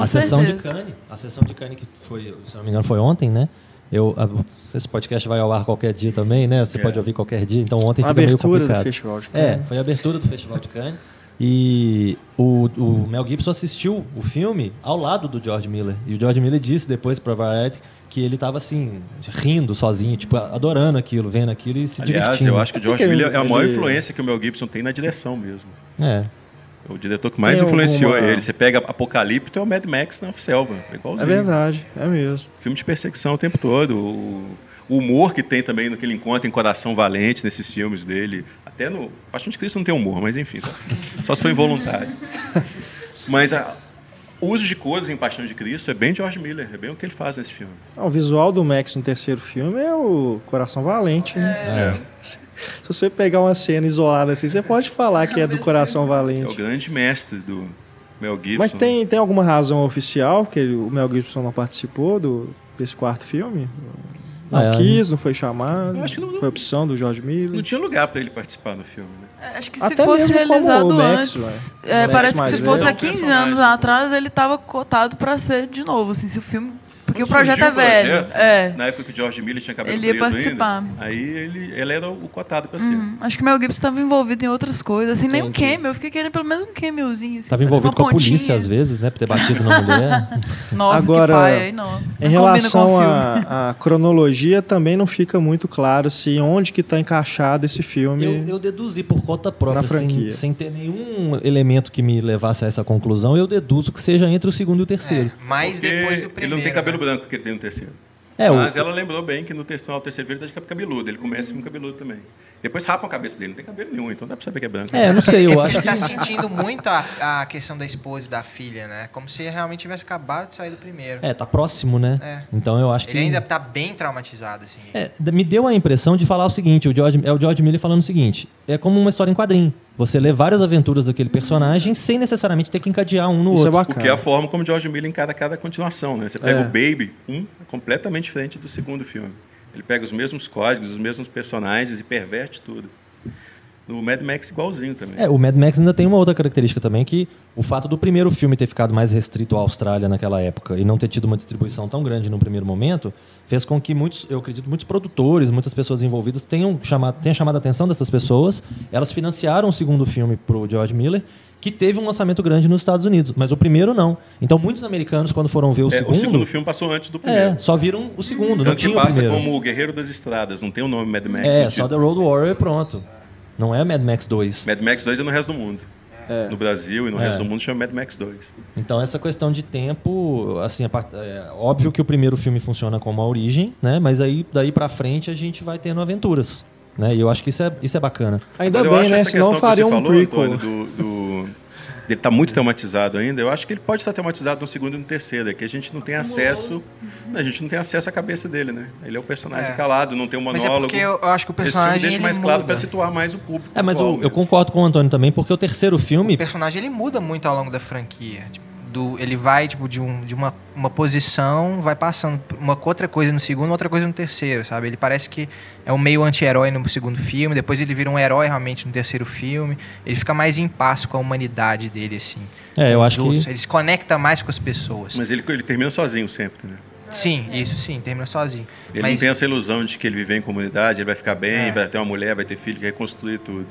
a sessão de Cannes, a sessão de Cannes que foi, se não me engano, foi ontem, né? Eu, a, esse podcast vai ao ar qualquer dia também, né? Você é. pode ouvir qualquer dia, então ontem a fica meio complicado. Do Festival de Cannes. É, foi a abertura do Festival de Cannes. E o, o, Mel Gibson assistiu o filme ao lado do George Miller. E o George Miller disse depois para Variety que ele estava assim, rindo sozinho, tipo, adorando aquilo, vendo aquilo e se Aliás, divertindo. eu acho que o George Miller é a maior influência que o Mel Gibson tem na direção mesmo. É. O diretor que mais tem influenciou alguma... ele. Você pega Apocalipto é o Mad Max na selva. É igualzinho. É verdade, é mesmo. Filme de perseguição o tempo todo. O, o humor que tem também no que ele encontra em Coração Valente, nesses filmes dele. Até no. Paixão de Cristo não tem humor, mas enfim, só, só se foi involuntário. Mas a, o uso de cores em Paixão de Cristo é bem George Miller, é bem o que ele faz nesse filme. O visual do Max no terceiro filme é o Coração Valente, né? É. Se você pegar uma cena isolada assim, você pode falar que é do Coração Valente. É o grande mestre do Mel Gibson. Mas tem, tem alguma razão oficial que ele, o Mel Gibson não participou do, desse quarto filme? Não é, quis, não foi chamado. Acho que não, foi opção do George Miller. Não tinha lugar para ele participar no filme. Né? É, acho que se Até fosse realizado Max, antes. É, parece que se fosse há 15 anos atrás, ele estava cotado para ser de novo. Assim, se o filme porque o projeto é velho. Projeto, é. Na época que o George Miller tinha cabelo Ele ia participar. Ainda, aí ele, ele era o cotado para ser. Uhum. Acho que o Mel Gibson estava envolvido em outras coisas. Assim, nem um cameo. Eu fiquei querendo pelo menos um cameozinho. Estava assim, envolvido com a polícia às vezes, né? Por ter batido na mulher. Nossa, Agora, que pai, aí não. Em relação à cronologia, também não fica muito claro se onde que está encaixado esse filme. Eu, eu, deduzi por conta própria, na franquia. Sem, sem ter nenhum elemento que me levasse a essa conclusão, eu deduzo que seja entre o segundo e o terceiro. É, mais depois do primeiro. Ele não tem cabelo né? Branco que ele tem no terceiro. É, Mas o... ela lembrou bem que no terceiro, terceiro vídeo está de cabeludo. Ele começa com cabeludo também. Depois rapam a cabeça dele, não tem cabelo nenhum, então dá pra saber que é branco. É, não sei, eu acho que. Ele tá sentindo muito a, a questão da esposa e da filha, né? Como se realmente tivesse acabado de sair do primeiro. É, tá próximo, né? É. Então eu acho ele que. Ele ainda tá bem traumatizado, assim. É, me deu a impressão de falar o seguinte: o George, é o George Miller falando o seguinte: é como uma história em quadrinho. Você lê várias aventuras daquele personagem sem necessariamente ter que encadear um no Isso é outro. É bacana. Porque é a forma como George Miller encara cada continuação, né? Você pega é. o Baby, um é completamente diferente do segundo filme. Ele pega os mesmos códigos, os mesmos personagens e perverte tudo. No Mad Max igualzinho também. É, o Mad Max ainda tem uma outra característica também, que o fato do primeiro filme ter ficado mais restrito à Austrália naquela época e não ter tido uma distribuição tão grande no primeiro momento, fez com que muitos, eu acredito, muitos produtores, muitas pessoas envolvidas tenham chamado, tenham chamado a atenção dessas pessoas. Elas financiaram o segundo filme para o George Miller, que teve um lançamento grande nos Estados Unidos, mas o primeiro não. Então muitos americanos, quando foram ver o é, segundo... O segundo filme passou antes do primeiro. É, só viram o segundo, Tanto não tinha que passa o primeiro. como o Guerreiro das Estradas, não tem o nome Mad Max. É, só The Road Warrior e pronto. Não é Mad Max 2. Mad Max 2 é no resto do mundo. É. No Brasil e no é. resto do mundo chama Mad Max 2. Então essa questão de tempo, assim, é óbvio que o primeiro filme funciona como a origem, né? Mas aí daí para frente a gente vai tendo aventuras, né? E eu acho que isso é isso é bacana. Ainda Agora, bem, né? Senão faria um falou, prequel. Antônio, do, do, ele está muito tematizado ainda, eu acho que ele pode estar tematizado no segundo e no terceiro, é que a gente não tem acesso, a gente não tem acesso à cabeça dele, né? Ele é o personagem é. calado, não tem um monólogo. Mas é porque eu, acho que o personagem deixa mais claro para situar mais o público. É, mas eu, eu, concordo com o Antônio também, porque o terceiro filme, o personagem ele muda muito ao longo da franquia. Tipo, do, ele vai tipo de, um, de uma, uma posição, vai passando uma outra coisa no segundo, outra coisa no terceiro, sabe? Ele parece que é um meio anti-herói no segundo filme, depois ele vira um herói realmente no terceiro filme. Ele fica mais em paz com a humanidade dele assim. É, eu acho outros. que ele se conecta mais com as pessoas. Mas ele ele termina sozinho sempre, né? Sim, isso sim, termina sozinho. Ele Mas... não tem essa ilusão de que ele vive em comunidade, ele vai ficar bem, é. vai ter uma mulher, vai ter filho, quer reconstruir tudo.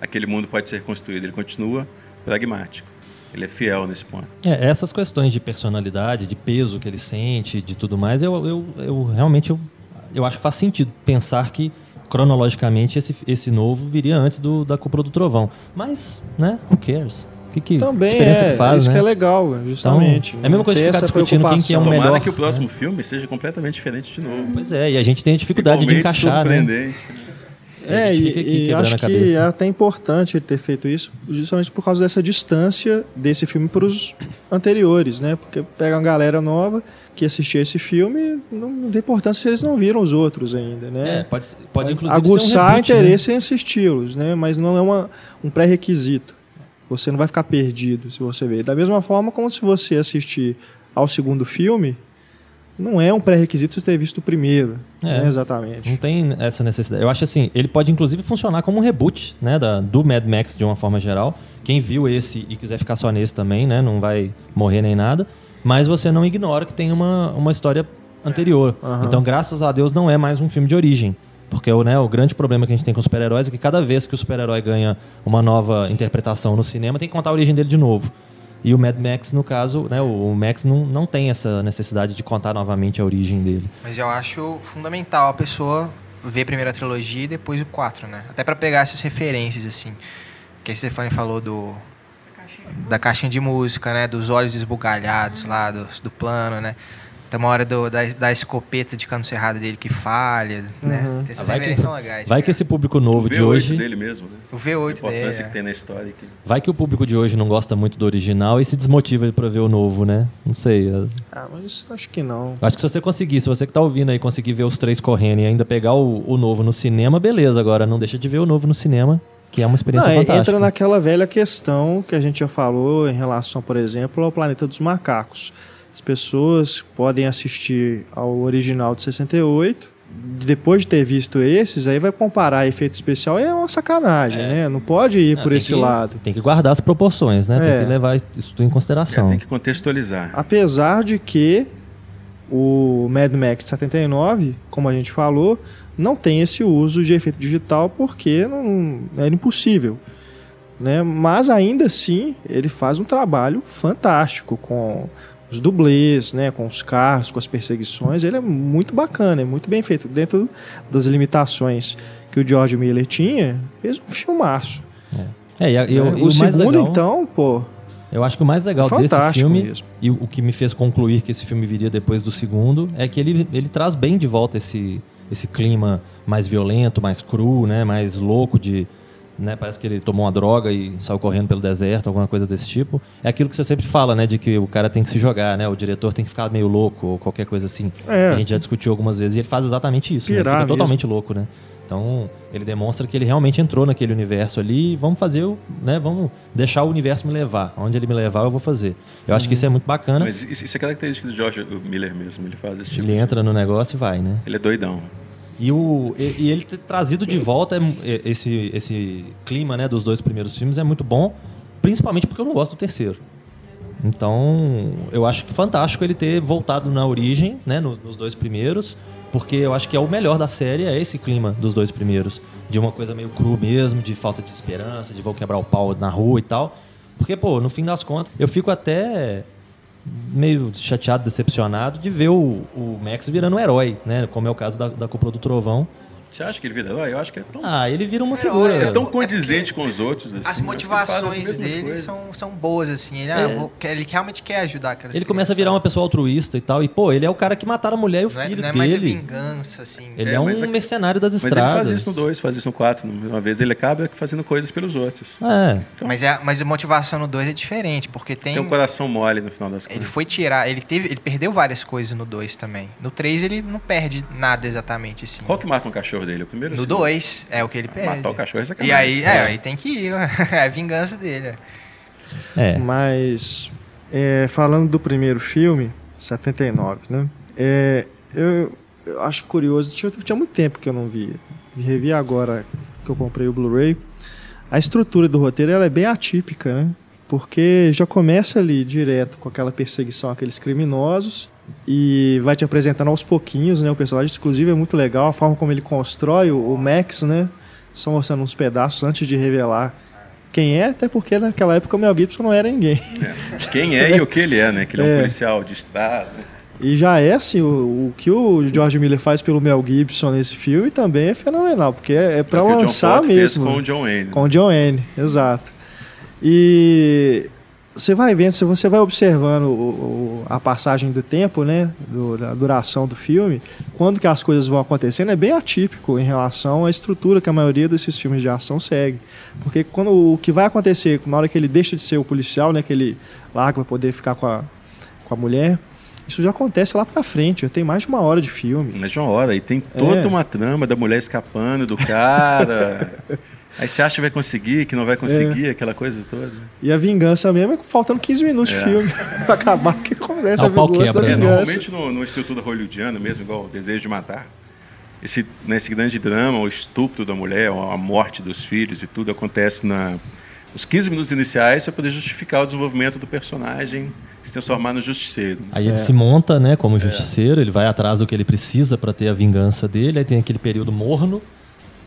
Aquele mundo pode ser reconstruído. Ele continua pragmático. Ele é fiel nesse ponto. É, essas questões de personalidade, de peso que ele sente, de tudo mais, eu, eu, eu realmente eu, eu acho que faz sentido pensar que cronologicamente esse, esse novo viria antes do, da Cúpula do Trovão. Mas, né, who cares? Que, que Também é, faz, isso né? que é legal, justamente. Então, é a mesma coisa que ficar discutindo quem que é o melhor. Tomara que o próximo né? filme seja completamente diferente de novo. Pois é, e a gente tem a dificuldade de encaixar, né? surpreendente. Né? É, e, e acho que era até importante ele ter feito isso, justamente por causa dessa distância desse filme para os anteriores, né? Porque pega uma galera nova que assistia esse filme, não tem importância se eles não viram os outros ainda, né? É, pode, pode inclusive aguçar um reboot, interesse né? em assisti-los, né? Mas não é uma, um pré-requisito. Você não vai ficar perdido se você ver. Da mesma forma como se você assistir ao segundo filme, não é um pré-requisito você ter visto o primeiro. É, né, exatamente. Não tem essa necessidade. Eu acho assim, ele pode inclusive funcionar como um reboot né, da, do Mad Max de uma forma geral. Quem viu esse e quiser ficar só nesse também, né, não vai morrer nem nada. Mas você não ignora que tem uma, uma história anterior. Uhum. Então, graças a Deus, não é mais um filme de origem. Porque né, o grande problema que a gente tem com super-heróis é que cada vez que o super-herói ganha uma nova interpretação no cinema, tem que contar a origem dele de novo. E o Mad Max, no caso, né, o Max não, não tem essa necessidade de contar novamente a origem dele. Mas eu acho fundamental a pessoa ver a primeira trilogia e depois o 4, né? Até para pegar essas referências, assim. Que a Stefani falou do... Da caixinha de música, né? Dos olhos esbugalhados lá, do, do plano, né? Tem uma hora do, da, da escopeta de cano cerrado dele que falha, né? uhum. né? Essas vai que, são legais. Vai que esse público novo de hoje... dele mesmo, né? O V8 a importância dele, que é. tem na história. Aqui. Vai que o público de hoje não gosta muito do original e se desmotiva para ver o novo, né? Não sei. Ah, mas acho que não. Acho que se você conseguir, se você que tá ouvindo aí conseguir ver os três correndo e ainda pegar o, o novo no cinema, beleza. Agora, não deixa de ver o novo no cinema que é uma experiência não, fantástica. Entra naquela velha questão que a gente já falou em relação, por exemplo, ao Planeta dos Macacos. As pessoas podem assistir ao original de 68, depois de ter visto esses, aí vai comparar efeito especial é uma sacanagem, é. né? Não pode ir Não, por esse que, lado. Tem que guardar as proporções, né? É. Tem que levar isso tudo em consideração. É, tem que contextualizar. Apesar de que o Mad Max 79, como a gente falou, não tem esse uso de efeito digital porque não, era impossível. Né? Mas ainda assim, ele faz um trabalho fantástico com os dublês, né, com os carros, com as perseguições, ele é muito bacana, é muito bem feito. Dentro das limitações que o George Miller tinha, fez um filmaço. É, é e, e, o, o, segundo, legal, então, pô. Eu acho que o mais legal desse filme, mesmo. e o que me fez concluir que esse filme viria depois do segundo, é que ele, ele traz bem de volta esse, esse clima mais violento, mais cru, né, mais louco de, né? Parece que ele tomou uma droga e saiu correndo pelo deserto, alguma coisa desse tipo. É aquilo que você sempre fala, né? De que o cara tem que se jogar, né? O diretor tem que ficar meio louco ou qualquer coisa assim. É. A gente já discutiu algumas vezes e ele faz exatamente isso. Né? Ele fica totalmente louco, né? Então, ele demonstra que ele realmente entrou naquele universo ali e vamos fazer, o, né, vamos deixar o universo me levar. Onde ele me levar, eu vou fazer. Eu uhum. acho que isso é muito bacana. Mas isso é característica do George Miller mesmo, ele faz esse tipo Ele de... entra no negócio e vai, né? Ele é doidão. E, o, e, e, ele ter trazido de volta é, esse, esse clima né, dos dois primeiros filmes é muito bom, principalmente porque eu não gosto do terceiro. Então, eu acho que fantástico ele ter voltado na origem, né, nos, nos dois primeiros, porque eu acho que é o melhor da série, é esse clima dos dois primeiros. De uma coisa meio cru mesmo, de falta de esperança, de vou quebrar o pau na rua e tal. Porque, pô, no fim das contas, eu fico até meio chateado, decepcionado de ver o, o Max virando um herói, né? Como é o caso da, da Cúpula do Trovão, Você acha que ele vira herói? Eu acho que é tão. Ah, ele vira uma figura. É tão condizente é com os outros. Assim, as motivações dele são, são boas, assim. Ele, ah, é. vou, ele realmente quer ajudar aquelas Ele começa a virar uma pessoa altruísta e tal. E, pô, ele é o cara que mataram a mulher e o não filho é, não é dele. vingança, assim. Ele é, é um mercenário das estradas. Mas ele faz isso no 2, faz isso no 4. Uma vez ele acaba fazendo coisas pelos outros. É. Então, mas, é, mas a motivação no 2 é diferente, porque tem. Tem um coração mole no final das contas. Ele foi tirar. Ele, teve, ele perdeu várias coisas no 2 também. No 3 ele não perde nada exatamente, assim. Qual que mata um cachorro dele? O primeiro No 2, é o que ele perde. Matar o cachorro é sacanagem. E aí, é, aí tem que ir. é a vingança dele. É. Mas, é, falando do primeiro filme, 79, né? É, eu, eu acho curioso, tinha, tinha muito tempo que eu não via. Revi agora que eu comprei o Blu-ray. A estrutura do roteiro ela é bem atípica, né? Porque já começa ali direto com aquela perseguição àqueles criminosos e vai te apresentando aos pouquinhos, né? O personagem, inclusive, é muito legal a forma como ele constrói o, o Max, né? Só mostrando uns pedaços antes de revelar quem é, até porque naquela época o Mel Gibson não era ninguém. É. Quem é e o que ele é, né? Que ele é, é um policial de estrada. E já é assim, o, o, que o George Miller faz pelo Mel Gibson nesse filme também é fenomenal, porque é, é para é lançar mesmo. com o John Wayne. Com o John Wayne, exato. E você vai vendo, se você vai observando o, o, a passagem do tempo, né, do, da duração do filme, quando que as coisas vão acontecendo é bem atípico em relação à estrutura que a maioria desses filmes de ação segue. Porque quando o que vai acontecer na hora que ele deixa de ser o policial, né, que ele larga para poder ficar com a, com a mulher, isso já acontece lá pra frente, já tem mais de uma hora de filme. Mais de uma hora, e tem toda é. uma trama da mulher escapando do cara. Aí você acha que vai conseguir, que não vai conseguir, é. aquela coisa toda. E a vingança mesmo é faltando 15 minutos é. de filme pra acabar, que começa a vingança da vingança. É, normalmente no, no estrutura hollywoodiana mesmo, igual o Desejo de Matar, esse, nesse grande drama, o estupro da mulher, a morte dos filhos e tudo acontece na, nos 15 minutos iniciais para poder justificar o desenvolvimento do personagem se transformar no justiceiro. Aí ele é. se monta né, como é. justiceiro, ele vai atrás do que ele precisa para ter a vingança dele, aí tem aquele período morno,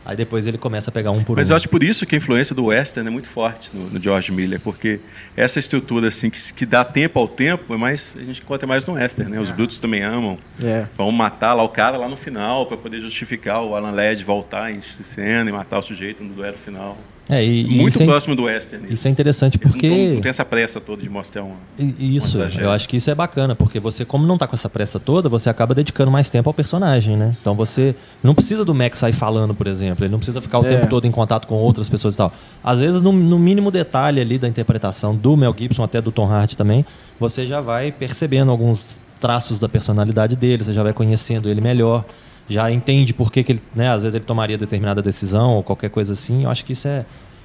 Aí depois ele começa a pegar um por Mas um. eu acho por isso que a influência do western é muito forte no, no George Miller, porque essa estrutura assim que, que, dá tempo ao tempo, é mais a gente encontra mais no western, né? Os é. brutos também amam. É. Vão matar lá o cara lá no final para poder justificar o Alan Led voltar em cena e matar o sujeito no duelo final. É, e, muito é próximo do western. Isso é interessante porque não, não, tem essa pressa toda de mostrar uma. Isso, uma eu acho que isso é bacana porque você, como não está com essa pressa toda, você acaba dedicando mais tempo ao personagem, né? Então você não precisa do Max sair falando, por exemplo. Ele não precisa ficar o é. tempo todo em contato com outras pessoas e tal. Às vezes, no, no mínimo detalhe ali da interpretação do Mel Gibson, até do Tom Hardy também, você já vai percebendo alguns traços da personalidade dele, você já vai conhecendo ele melhor já entende por que, que ele, né, às vezes ele tomaria determinada decisão ou qualquer coisa assim. Eu acho que isso é,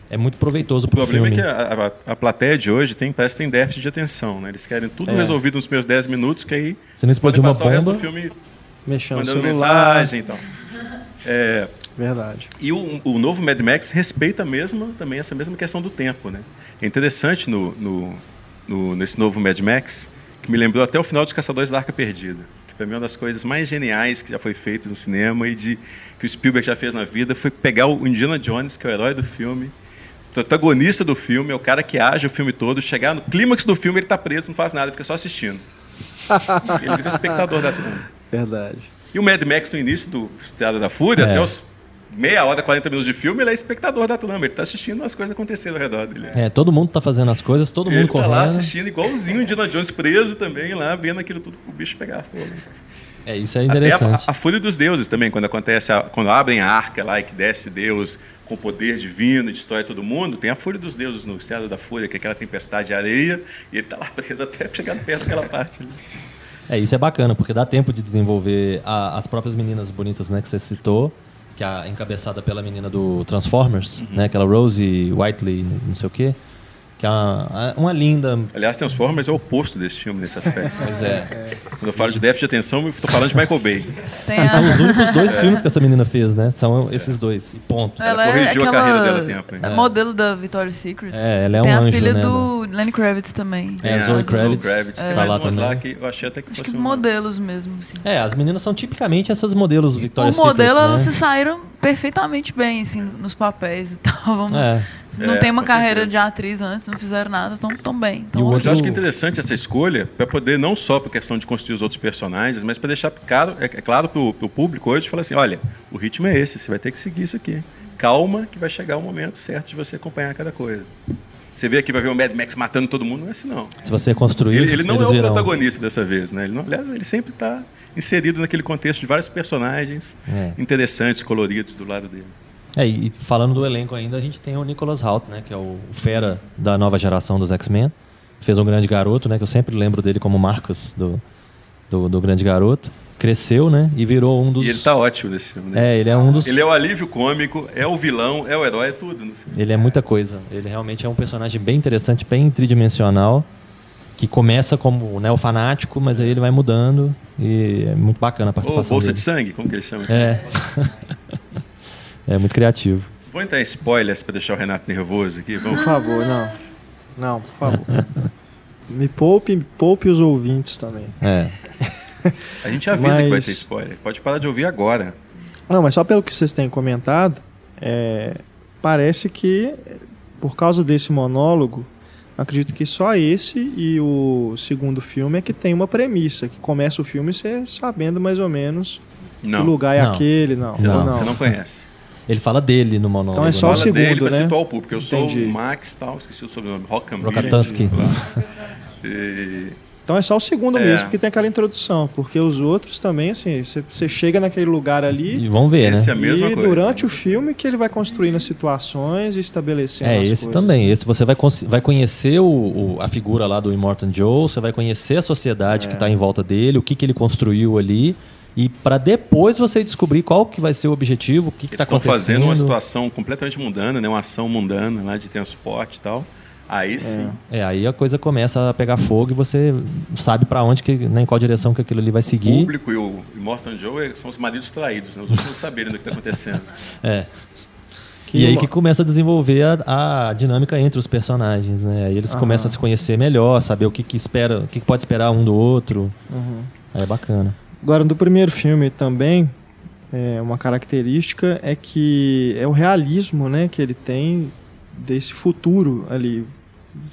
é muito proveitoso para o filme. O problema é que a, a, a, plateia de hoje tem, parece que tem déficit de atenção. Né? Eles querem tudo é. resolvido nos primeiros 10 minutos, que aí você não explodiu uma bomba, o resto do filme mexendo mandando celular. mensagem então. É, Verdade. E o, o, novo Mad Max respeita mesmo, também essa mesma questão do tempo. Né? É interessante no, no, no, nesse novo Mad Max, que me lembrou até o final dos Caçadores da Arca Perdida para mim, uma das coisas mais geniais que já foi feito no cinema e de que o Spielberg já fez na vida foi pegar o Indiana Jones, que é o herói do filme, protagonista do filme, é o cara que age o filme todo, chegar no clímax do filme, ele está preso, não faz nada, fica só assistindo. ele vira espectador da trama. Verdade. E o Mad Max no início do Estrada da Fúria, é. até os meia hora, 40 minutos de filme, ele é espectador da trama, ele está assistindo as coisas acontecendo ao redor dele. É, todo mundo está fazendo as coisas, todo mundo correndo. Ele tá lá assistindo igualzinho o Indiana Jones preso também, lá vendo aquilo tudo o bicho pegar fogo. É, isso é interessante. A, a, Fúria dos Deuses também, quando acontece, a, quando abrem a arca lá e que desce Deus com poder divino e destrói todo mundo, tem a Fúria dos Deuses no Estrada da Fúria, que é aquela tempestade de areia, e ele está lá preso até chegar perto daquela parte. Né? É, isso é bacana, porque dá tempo de desenvolver a, as próprias meninas bonitas né, que você citou, que é encabeçada pela menina do Transformers, uhum. né, aquela Rosie Whiteley, não sei o quê que é uma, uma linda. Aliás, Transformers é o oposto desse filme nesse aspecto. Pois é. Quando eu falo de déficit de atenção, eu estou falando de Michael Bay. A... São os únicos dois é. filmes que essa menina fez, né? São esses dois. E ponto. Ela, ela corrigiu é a carreira dela a tempo. Hein? É modelo da Victoria's Secret. É, ela é Tem um anjo, a filha né, do Lenny Kravitz também. É, a Zoe Kravitz. Zoe Kravitz. Tem tá lá também. Lá que eu achei até que Acho fosse que modelos mesmo. Assim. É, as meninas são tipicamente essas modelos Victoria's Secret. O modelo, né? elas se saíram perfeitamente bem, assim, nos papéis e tal. Vamos... É não é, tem uma carreira certeza. de atriz antes, não fizeram nada, estão tão bem. Tão e o outro, eu acho que é interessante essa escolha para poder não só por questão de construir os outros personagens, mas para deixar claro, é, é claro para o público hoje, falar assim, olha, o ritmo é esse, você vai ter que seguir isso aqui. Calma, que vai chegar o momento certo de você acompanhar cada coisa. Você vê aqui, vai ver o Mad Max matando todo mundo, não é assim não. Se você construir, ele, ele não é o virão. protagonista dessa vez, né? Ele não, aliás, ele sempre está inserido naquele contexto de vários personagens é. interessantes, coloridos do lado dele. É, e falando do elenco ainda, a gente tem o Nicholas Hoult, né, que é o fera da nova geração dos X-Men. Fez um grande garoto, né, que eu sempre lembro dele como Marcos do, do, do grande garoto cresceu, né? E virou um dos. E ele tá ótimo nesse filme. Né? É, ele é um dos. Ele é o alívio cômico, é o vilão, é o herói, é tudo no filme. Ele é muita coisa. Ele realmente é um personagem bem interessante, bem tridimensional, que começa como né, o fanático, mas aí ele vai mudando e é muito bacana a participação. Ou bolsa dele. de sangue, como que ele chama? É. é muito criativo. Vou entrar em spoilers para deixar o Renato nervoso aqui. Vamos. Por favor, não. Não, por favor. me poupe, me poupe os ouvintes também. É. A gente avisa mas... que vai ter spoiler. Pode parar de ouvir agora. Não, mas só pelo que vocês têm comentado, é... parece que por causa desse monólogo, acredito que só esse e o segundo filme é que tem uma premissa, que começa o filme você sabendo mais ou menos não. que lugar é não. aquele, não. Não, não. Você não conhece. Ele fala dele no monólogo. Então é só né? o segundo, dele, né? Pra o público. Eu Entendi. sou o Max, tal, esqueci o sobrenome, Rockatansky. e então é só o segundo é. mesmo que tem aquela introdução, porque os outros também, assim, você chega naquele lugar ali. E vão ver, esse né? É a mesma e coisa. durante o filme que ele vai construindo as situações e estabelecendo é, as esse coisas. também. Esse você vai, vai conhecer o, o, a figura lá do Immortan Joe, você vai conhecer a sociedade é. que está em volta dele, o que, que ele construiu ali. E para depois você descobrir qual que vai ser o objetivo, o que está acontecendo. Estão fazendo uma situação completamente mundana, né? uma ação mundana lá de transporte e tal. Aí é. sim. É. é, aí a coisa começa a pegar fogo e você sabe para onde, que, né, em qual direção que aquilo ali vai seguir. O público e o Morton Joe são os maridos traídos, né? Os últimos saberem do que está acontecendo. é. Que e uma... aí que começa a desenvolver a, a, dinâmica entre os personagens, né? Aí eles Aham. começam a se conhecer melhor, saber o que, que espera, o que, que pode esperar um do outro. Uhum. Aí é bacana. Agora, do primeiro filme também, é, uma característica é que é o realismo, né, que ele tem desse futuro ali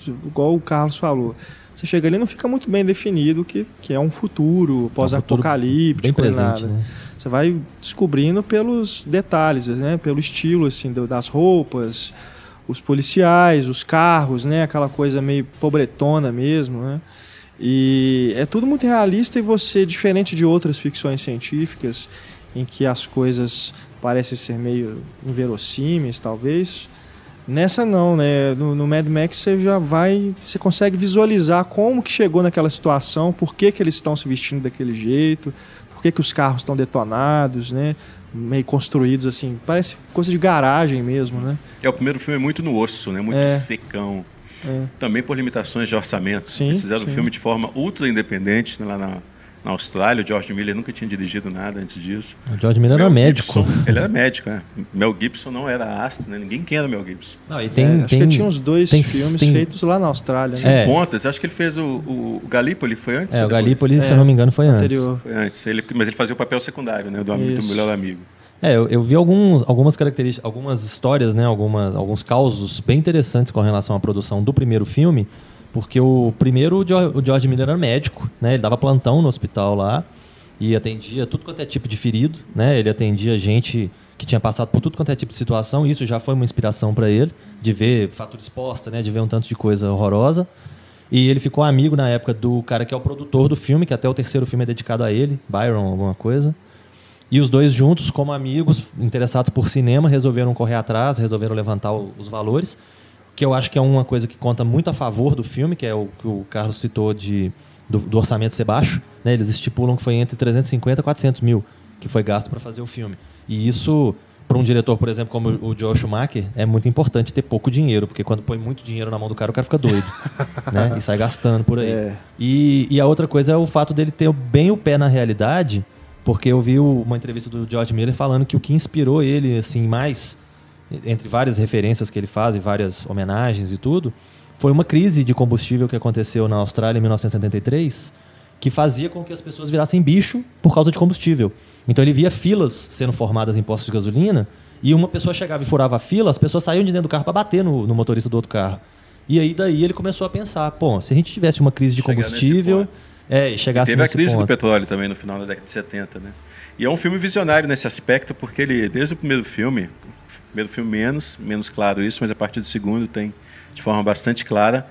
igual o Carlos falou. Você chega ali não fica muito bem definido que, que é um futuro pós-apocalíptico. Bem presente, né? Você vai descobrindo pelos detalhes, né? pelo estilo assim das roupas, os policiais, os carros, né? aquela coisa meio pobretona mesmo. Né? E é tudo muito realista e você, diferente de outras ficções científicas, em que as coisas parecem ser meio inverossímeis, talvez, Nessa não, né? No, no, Mad Max você já vai, você consegue visualizar como que chegou naquela situação, por que, que eles estão se vestindo daquele jeito, por que, que os carros estão detonados, né? Meio construídos assim, parece coisa de garagem mesmo, né? É o primeiro filme é muito no osso, né? Muito é. secão. É. Também por limitações de orçamento. Sim, Eles fizeram sim. o filme de forma ultra independente né, lá na na Austrália. O George Miller nunca tinha dirigido nada antes disso. O George Miller Mel era médico. Gibson, ele era médico, né? Mel Gibson não era astro, né? Ninguém quem era Mel Gibson. Não, e tem, é, acho tem, que tinha uns dois tem, filmes tem, feitos lá na Austrália. Né? É. Pontas. Acho que ele fez o, o Gallipoli, foi antes? É, o Gallipoli, se eu não me engano, foi anterior. antes. Foi antes. Ele, mas ele fazia o papel secundário, né? Do, amigo, do melhor amigo. É, eu, eu, vi alguns, algumas características, algumas histórias, né? Algumas, alguns causos bem interessantes com relação à produção do primeiro filme, porque o primeiro, o George Miller era médico, né? Ele dava plantão no hospital lá e atendia tudo quanto é tipo de ferido, né? Ele atendia gente que tinha passado por tudo quanto é tipo de situação. Isso já foi uma inspiração para ele, de ver fatura exposta, né? De ver um tanto de coisa horrorosa. E ele ficou amigo na época do cara que é o produtor do filme, que até o terceiro filme é dedicado a ele, Byron, alguma coisa. E os dois juntos, como amigos, interessados por cinema, resolveram correr atrás, resolveram levantar os valores, que eu acho que é uma coisa que conta muito a favor do filme, que é o que o Carlos citou de do, do, orçamento ser baixo, né, eles estipulam que foi entre 350 e 400 mil que foi gasto para fazer o filme. E isso, para um diretor, por exemplo, como o Joel Schumacher, é muito importante ter pouco dinheiro, porque quando põe muito dinheiro na mão do cara, o cara fica doido né, e sai gastando por aí. É. E, e a outra coisa é o fato dele ter bem o pé na realidade, porque eu vi uma entrevista do George Miller falando que o que inspirou ele assim mais, entre várias referências que ele faz e várias homenagens e tudo, foi uma crise de combustível que aconteceu na Austrália em 1973, que fazia com que as pessoas virassem bicho por causa de combustível. Então ele via filas sendo formadas em postos de gasolina e uma pessoa chegava e furava a fila, as pessoas saíam de dentro do carro para bater no, no, motorista do outro carro. E aí daí ele começou a pensar, pô, se a gente tivesse uma crise de Chegar combustível, é, e chegasse e teve a crise ponto. do petróleo também no final da década de 70, né? E é um filme visionário nesse aspecto, porque ele, desde o primeiro filme, primeiro filme menos, menos claro isso, mas a partir do segundo tem de forma bastante clara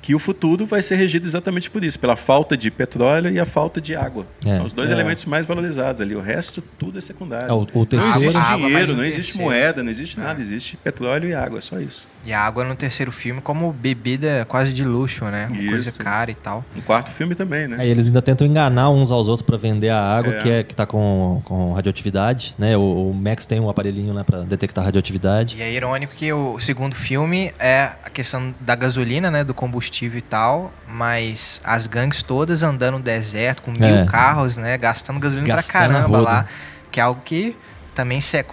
que o futuro vai ser regido exatamente por isso, pela falta de petróleo e a falta de água. É, São os dois é. elementos mais valorizados ali. O resto, tudo é secundário. É, o, o terceiro... Não existe dinheiro, não existe moeda, não existe nada. Existe petróleo e água, é só isso. E a água no terceiro filme como bebida quase de luxo, né? Uma Isso. coisa cara e tal. No quarto filme também, né? Aí eles ainda tentam enganar uns aos outros para vender a água é. que é que tá com, com radioatividade, né? O, o Max tem um aparelhinho lá para detectar radioatividade. E é irônico que o segundo filme é a questão da gasolina, né, do combustível e tal, mas as gangues todas andando no deserto com mil é. carros, né, gastando gasolina gastando pra caramba lá, que é algo que também se é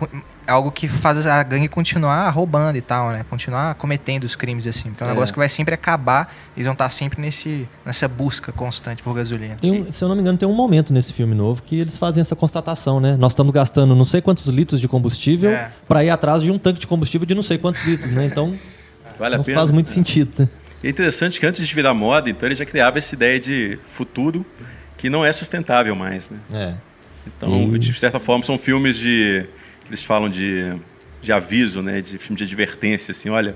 é algo que faz a gangue continuar roubando e tal, né? Continuar cometendo os crimes assim. Então é um é. negócio que vai sempre acabar, eles vão estar sempre nesse, nessa busca constante por gasolina. Um, se eu não me engano, tem um momento nesse filme novo que eles fazem essa constatação, né? Nós estamos gastando não sei quantos litros de combustível é. para ir atrás de um tanque de combustível de não sei quantos litros, né? Então vale não pena, faz muito sentido, né? É interessante que antes de virar moda, então ele já criava essa ideia de futuro que não é sustentável mais, né? É. Então, e... de certa forma, são filmes de eles falam de, de aviso, né, de filme de advertência, assim, olha,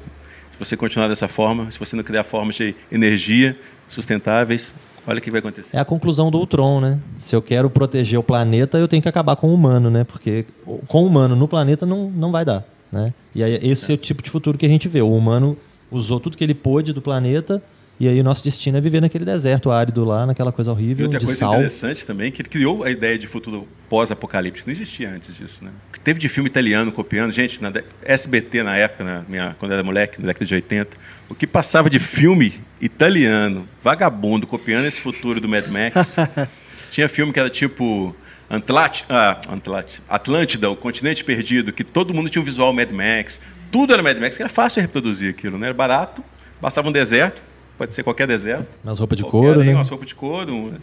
se você continuar dessa forma, se você não criar formas de energia sustentáveis, olha o que vai acontecer. É a conclusão do Ultron, né? Se eu quero proteger o planeta, eu tenho que acabar com o humano, né? Porque com o humano no planeta não, não vai dar, né? E aí, esse é. é o tipo de futuro que a gente vê. O humano usou tudo que ele pôde do planeta e aí o nosso destino é viver naquele deserto árido lá, naquela coisa horrível, e outra de coisa sal. interessante também, que ele criou a ideia de futuro pós-apocalíptico. Não existia antes disso, né? Teve de filme italiano copiando, gente, na SBT na época, na minha, quando eu era moleque, na década de 80, o que passava de filme italiano, vagabundo, copiando esse futuro do Mad Max. Tinha filme que era tipo Antlat, ah, Antlat, Atlântida, o continente perdido, que todo mundo tinha um visual Mad Max. Tudo era Mad Max, que era fácil reproduzir aquilo, né? Era barato, bastava um deserto, pode ser qualquer deserto. Umas roupas de couro, né? Umas roupas de couro,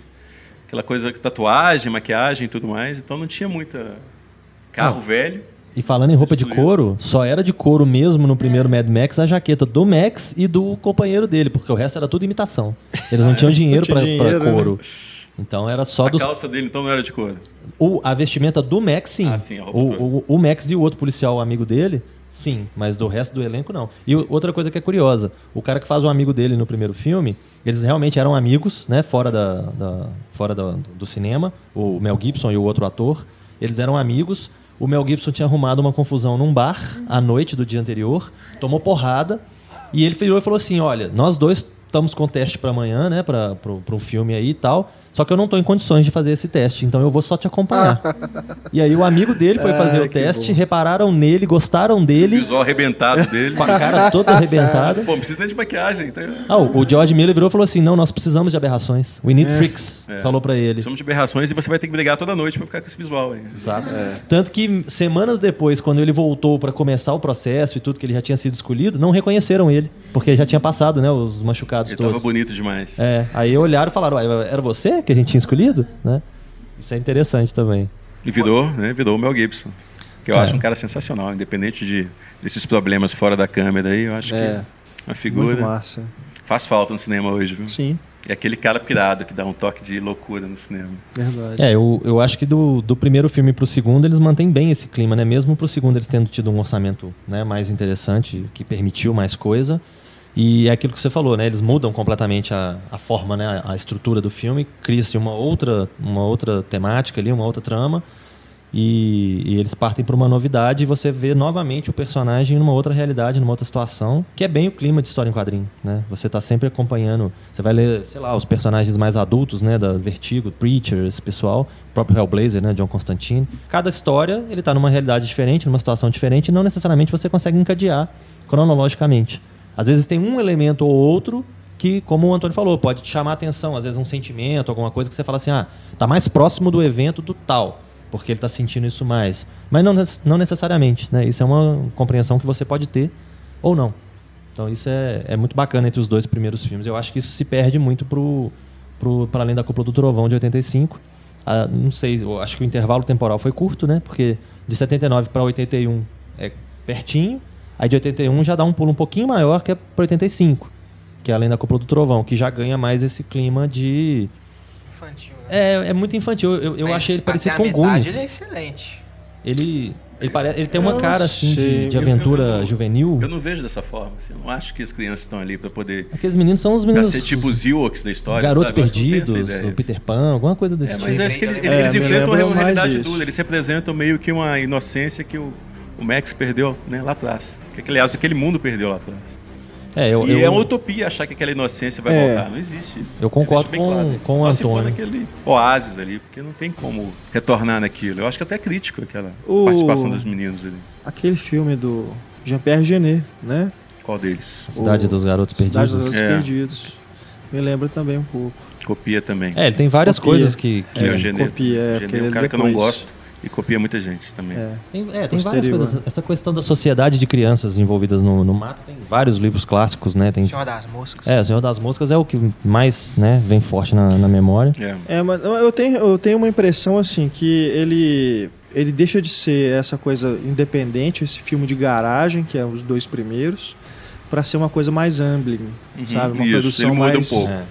aquela coisa, tatuagem, maquiagem e tudo mais. Então não tinha muita carro velho. E falando em roupa de couro, só era de couro mesmo no primeiro Mad Max a jaqueta do Max e do companheiro dele, porque o resto era tudo imitação. Eles não tinham dinheiro para né? couro. Né? Então era só a dos. A calça dele então não era de couro. O, a vestimenta do Max, sim. Ah, sim o, o, o, Max e o outro policial amigo dele Sim, mas do resto do elenco não. E outra coisa que é curiosa, o cara que faz o amigo dele no primeiro filme, eles realmente eram amigos, né, fora, da, da fora da, do cinema, o Mel Gibson e o outro ator, eles eram amigos. O Mel Gibson tinha arrumado uma confusão num bar à noite do dia anterior, tomou porrada, e ele virou e falou assim: Olha, nós dois estamos com teste para amanhã, né, para o filme aí e tal. Só que eu não estou em condições de fazer esse teste, então eu vou só te acompanhar. e aí o amigo dele foi fazer o teste, bom. repararam nele, gostaram dele. O visual arrebentado dele. Com a cara toda arrebentada. Pô, não precisa nem de maquiagem. Então... Ah, o George Miller virou e falou assim: não, nós precisamos de aberrações. We need é. freaks. É. Falou para ele. Precisamos de aberrações e você vai ter que brigar toda noite para ficar com esse visual aí. Exato. É. Tanto que semanas depois, quando ele voltou para começar o processo e tudo, que ele já tinha sido escolhido, não reconheceram ele. Porque já tinha passado, né, os machucados ele todos. Ele tava bonito demais. É. Aí olharam e falaram: era você que a gente tinha escolhido? né? Isso é interessante também. E virou, né? Virou o Mel Gibson. Que eu é. acho um cara sensacional, independente de, desses problemas fora da câmera aí, eu acho é. que é uma figura. Muito massa. Faz falta no cinema hoje, viu? Sim. É aquele cara pirado que dá um toque de loucura no cinema. Verdade. É, eu, eu acho que do, do primeiro filme pro segundo eles mantêm bem esse clima, né? Mesmo pro segundo eles tendo tido um orçamento né, mais interessante, que permitiu mais coisa. E é aquilo que você falou, né? Eles mudam completamente a, a forma, né? A, estrutura do filme, cria-se uma outra, uma outra temática ali, uma outra trama. E, e eles partem para uma novidade e você vê novamente o personagem numa outra realidade, numa outra situação, que é bem o clima de história em quadrinho, né? Você está sempre acompanhando, você vai ler, sei lá, os personagens mais adultos, né, da Vertigo, Preacher, esse pessoal, próprio Hellblazer, né, John Constantine. Cada história, ele está numa realidade diferente, numa situação diferente, e não necessariamente você consegue encadear cronologicamente. Às vezes tem um elemento ou outro que, como o Antônio falou, pode te chamar a atenção, às vezes um sentimento, alguma coisa que você fala assim, ah, tá mais próximo do evento do tal, porque ele está sentindo isso mais. Mas não, não necessariamente, né? Isso é uma compreensão que você pode ter ou não. Então isso é, é muito bacana entre os dois primeiros filmes. Eu acho que isso se perde muito pro, pro, para além da Cúpula do Trovão de 85. Ah, não sei, acho que o intervalo temporal foi curto, né? Porque de 79 para 81 é pertinho. Aí de 81 já dá um pulo um pouquinho maior, que é para 85, que é além da Cúpula do Trovão, que já ganha mais esse clima de. Infantil, né? É, é muito infantil. Eu, eu achei ele parecido com Goonies. Ele é excelente. Ele ele, pare... ele tem uma eu cara assim de, de, aventura eu, eu, juvenil. Eu não vejo dessa forma. Assim, eu não acho que as crianças estão ali para poder. Aqueles meninos são os meninos. Pra ser tipo os Ewoks da história. Garotos sabe? perdidos, do Peter Pan, alguma coisa desse é, tipo. Mas acho que ele, é, eles enfrentam uma realidade dura. Eles representam meio que uma inocência que o, o Max perdeu né, lá atrás. Que, aliás, aquele mundo perdeu lá atrás. É, eu, e eu, é uma utopia achar que aquela inocência vai é, voltar. Não existe isso. Eu concordo com, claro. com Só o Antônio. Só naquele oásis ali, porque não tem como retornar naquilo. Eu acho que até é crítico aquela o... participação dos meninos ali. Aquele filme do Jean-Pierre Genet, né? Qual deles? A Cidade o... dos Garotos Perdidos. Cidade dos Garotos é. Perdidos. Me lembra também um pouco. Copia também. É, ele tem várias copia. coisas que... que... É, é, copia, é, Genet é um cara que eu não gosto. E copia muita gente também. É, tem, é, tem várias coisas. Essa questão da sociedade de crianças envolvidas no, no mato tem vários livros clássicos, né? Tem, Senhor das Moscas. É, o Senhor das Moscas é o que mais né, vem forte na, na memória. É. é, mas eu tenho, eu tenho uma impressão assim que ele ele deixa de ser essa coisa independente, esse filme de garagem, que é os dois primeiros, para ser uma coisa mais Amblin, uhum, sabe? Uma isso, produção ele muda mais. Um pouco. É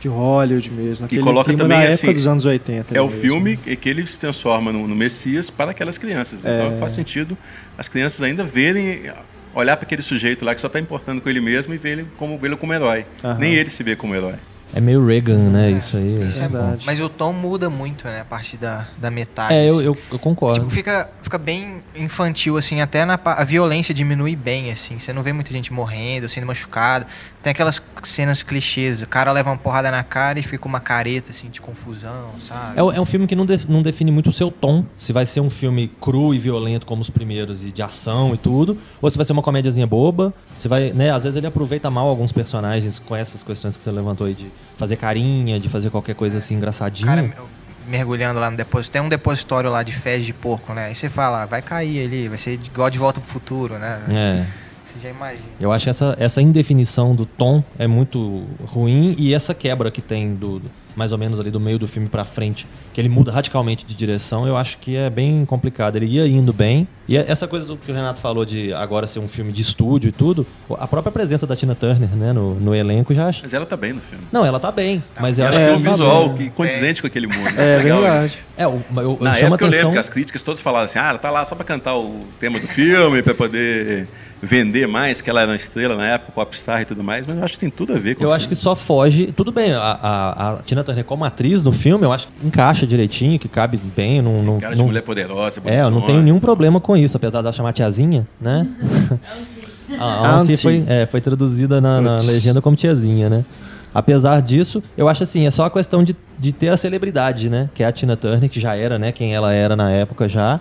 de Hollywood mesmo. Que coloca também da época assim, dos anos 80. É o mesmo. filme que ele se transforma no, no Messias para aquelas crianças. É. Então faz sentido as crianças ainda verem, olhar para aquele sujeito lá que só está importando com ele mesmo e ver ele como, vê-lo como herói. Aham. Nem ele se vê como herói. É meio Reagan, né? Isso aí. É verdade. Mas o tom muda muito, né? A partir da, da metade. É, eu, eu, eu concordo. Tipo, fica, fica bem infantil, assim, até na, a violência diminui bem, assim. Você não vê muita gente morrendo, sendo machucada. Tem aquelas cenas clichês. O cara leva uma porrada na cara e fica uma careta, assim, de confusão, sabe? É, é um filme que não, de, não define muito o seu tom. Se vai ser um filme cru e violento como os primeiros e de ação e tudo. Ou se vai ser uma comédiazinha boba. Você vai, né? Às vezes ele aproveita mal alguns personagens com essas questões que você levantou aí de fazer carinha, de fazer qualquer coisa assim engraçadinha. Cara, mergulhando lá no depósito, tem um depositório lá de fezes de porco, né? Aí você fala, vai cair ali, vai ser igual de volta pro futuro, né? É. Você já imagina. Eu acho essa, essa indefinição do tom é muito ruim e essa quebra que tem do, mais ou menos ali do meio do filme para frente, que ele muda radicalmente de direção, eu acho que é bem complicado. Ele ia indo bem. E é essa coisa do que o Renato falou de agora ser um filme de estúdio e tudo, a própria presença da Tina Turner, né, no, no elenco já. Mas ela tá bem no filme. Não, ela tá bem. Mas eu acho que é um visual que condizente é. com aquele mundo. É, verdade. É, eu, eu, Na eu época atenção... eu lembro que as críticas todas falavam assim, ah, ela tá lá só para cantar o tema do filme, para poder vender mais, que ela era uma estrela na época, popstar e tudo mais, mas eu acho que tem tudo a ver com Eu acho que só foge. Tudo bem, a, a, a, Tina Turner como atriz no filme, eu acho que encaixa direitinho, que cabe bem. Não, não, cara não, de mulher poderosa. É, eu não tenho nenhum problema com isso, apesar de ela chamar tiazinha, né? a Auntie foi, é, foi traduzida na, na legenda como tiazinha, né? Apesar disso, eu acho assim, é só a questão de, de ter a celebridade, né? Que é a Tina Turner, que já era, né? Quem ela era na época já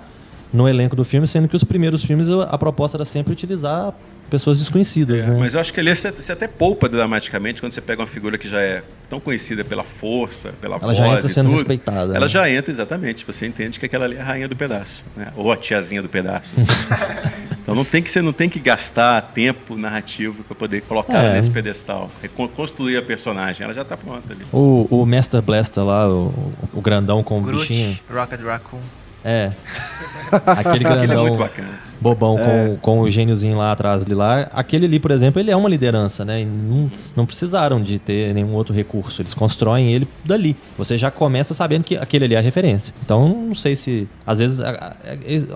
no elenco do filme, sendo que os primeiros filmes a proposta era sempre utilizar pessoas desconhecidas. É, né? Mas eu acho que ali você até poupa dramaticamente quando você pega uma figura que já é tão conhecida pela força, pela Ela já entra sendo tudo, respeitada. Ela né? já entra, exatamente. Você entende que aquela ali é a rainha do pedaço, né? ou a tiazinha do pedaço. então não tem que você não tem que gastar tempo narrativo para poder colocar é. nesse pedestal, construir a personagem. Ela já está pronta ali. O, o Master Blaster lá, o, o grandão com o bichinho. Rocket Raccoon. É. Aquele grandão. Aquele é muito bacana bobão é. com, com o gêniozinho lá atrás de lá. Aquele ali, por exemplo, ele é uma liderança, né? Não, não precisaram de ter nenhum outro recurso. Eles constroem ele dali. Você já começa sabendo que aquele ali é a referência. Então, não sei se. Às vezes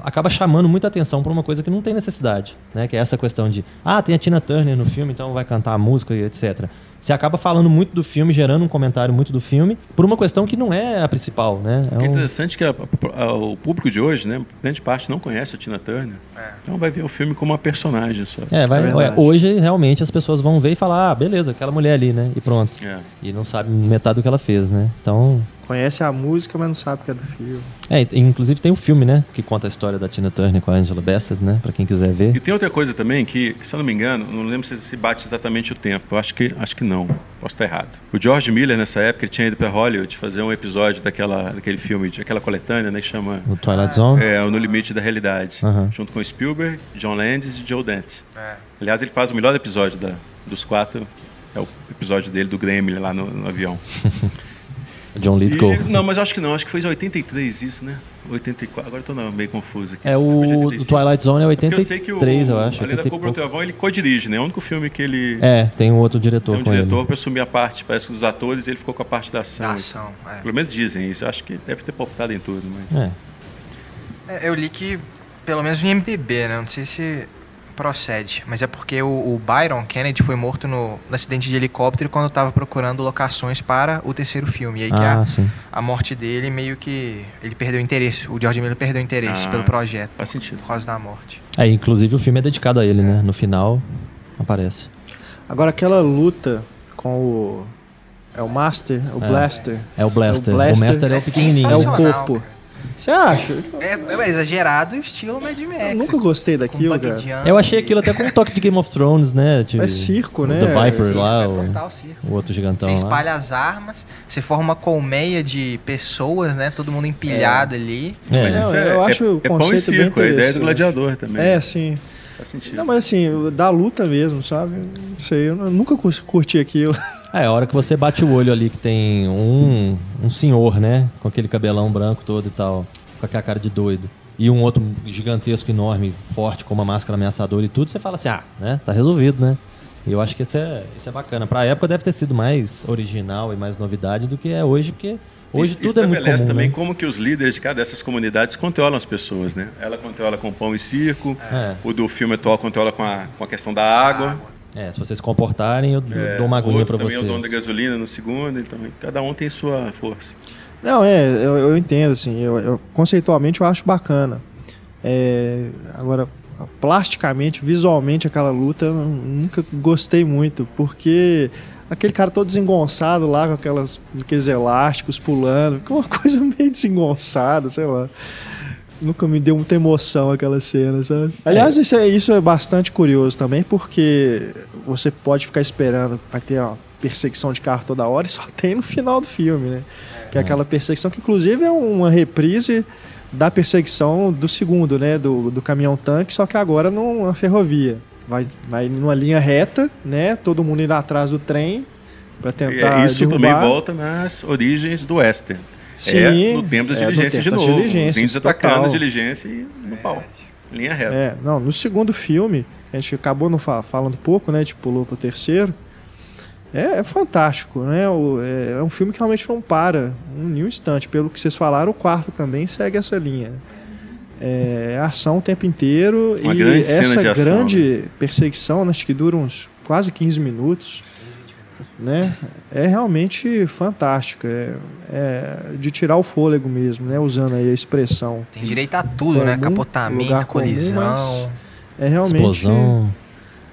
acaba chamando muita atenção para uma coisa que não tem necessidade, né? Que é essa questão de, ah, tem a Tina Turner no filme, então vai cantar a música e etc você acaba falando muito do filme, gerando um comentário muito do filme, por uma questão que não é a principal, né? É, um... é interessante que a, a, a, o público de hoje, né, grande parte não conhece a Tina Turner. É. Então vai ver o filme como uma personagem só. É, vai, é hoje realmente as pessoas vão ver e falar, ah, beleza, aquela mulher ali, né? E pronto. É. E não sabe metade do que ela fez, né? Então Conhece a música, mas não sabe que é do filme. É, inclusive tem um filme, né? Que conta a história da Tina Turner com a Angela Bassett, né? Pra quem quiser ver. E tem outra coisa também que, se eu não me engano, não lembro se se bate exatamente o tempo. Eu acho que, acho que não. Posso estar errado. O George Miller, nessa época, ele tinha ido para Hollywood fazer um episódio daquela, daquele filme, daquela coletânea, né? Que chama... O Twilight Zone? É, o No Limite da Realidade. Junto com Spielberg, John Landis e Joe Dante. É. Aliás, ele faz o melhor episódio da, dos quatro. É o episódio dele do Gremlin lá no, no avião. John Lithgow. E, não, mas eu acho que não. Acho que foi em 83 isso, né? 84. Agora eu tô meio confuso aqui. É o Twilight Zone é 83, é eu, sei que o, eu acho. Além da Cobra Trovão, ele co-dirige, né? É o único filme que ele... É, tem um outro diretor Tem um diretor para assumir a parte, parece que dos atores, ele ficou com a parte da ação. Da ação, é. Pelo menos dizem isso. Eu acho que deve ter poptado em tudo, mas... É. é eu li que, pelo menos no IMDB, né? Não sei se procede, mas é porque o, o, Byron Kennedy foi morto no, no acidente de helicóptero quando estava procurando locações para o terceiro filme. E aí ah, que a, a, morte dele meio que ele perdeu interesse, o George Miller perdeu interesse ah, pelo projeto. Faz sentido. Por causa da morte. É, inclusive o filme é dedicado a ele, né? No final aparece. Agora aquela luta com o é o Master, o é. Blaster. É o Blaster. É o, Blaster. o Master é o pequenininho. É o corpo. Você acha? É, é exagerado estilo Mad Max. Eu nunca gostei daquilo, cara. Eu achei aquilo até com um toque de Game of Thrones, né? Tipo, é circo, né? The Viper é, lá, o, o, outro gigantão Você espalha lá. as armas, você forma uma colmeia de pessoas, né? Todo mundo empilhado é. ali. É. Mas isso é, eu acho é, é pão e circo, é a ideia do gladiador também. É, sim. Faz sentido. Não, mas assim, da luta mesmo, sabe? Não sei, eu nunca curti aquilo. É, a hora que você bate o olho ali que tem um, um senhor, né? Com aquele cabelão branco todo e tal, com aquela cara de doido. E um outro gigantesco, enorme, forte, com uma máscara ameaçadora e tudo, você fala assim, ah, né? Tá resolvido, né? E eu acho que isso é, isso é bacana. Pra época deve ter sido mais original e mais novidade do que é hoje, porque Hoje tudo isso é muito comum, também né? como que os líderes de cada dessas comunidades controlam as pessoas, né? Ela controla com pão e circo, é. o do filme atual controla com a, com a questão da água. É, se vocês se comportarem, eu é, dou uma aguinha para vocês. também é o dono da gasolina no segundo, então cada um tem sua força. Não, é, eu, eu entendo, assim, eu, eu, conceitualmente eu acho bacana. É, agora, plasticamente, visualmente, aquela luta eu nunca gostei muito, porque aquele cara todo desengonçado lá, com aquelas, aqueles elásticos pulando, ficou uma coisa meio desengonçada, sei lá. Nunca me deu muita emoção aquela cena, sabe? Aliás, é. Isso, é, isso é bastante curioso também, porque você pode ficar esperando, vai ter uma perseguição de carro toda hora e só tem no final do filme, né? Que é aquela perseguição que, inclusive, é uma reprise da perseguição do segundo, né? Do, do caminhão-tanque, só que agora numa ferrovia. Vai, vai numa linha reta, né? Todo mundo indo atrás do trem para tentar. E isso derrubar. também volta nas origens do Western. Sim, é no tempo das é diligências de novo. Os índios atacando a diligência e no pau. Linha reta. É, não, no segundo filme, a gente acabou não falando pouco, né? A gente pulou pro terceiro. É, é fantástico, né? O, é, é, um filme que realmente não para um, nenhum instante. Pelo que vocês falaram, o quarto também segue essa linha. É, ação o tempo inteiro Uma e essa grande né? perseguição, né, acho que dura uns quase 15 minutos né? É realmente fantástica, é, é, de tirar o fôlego mesmo, né? Usando aí a expressão. Tem direito a tudo, né? Capotamento, colisão, comum, é realmente explosão.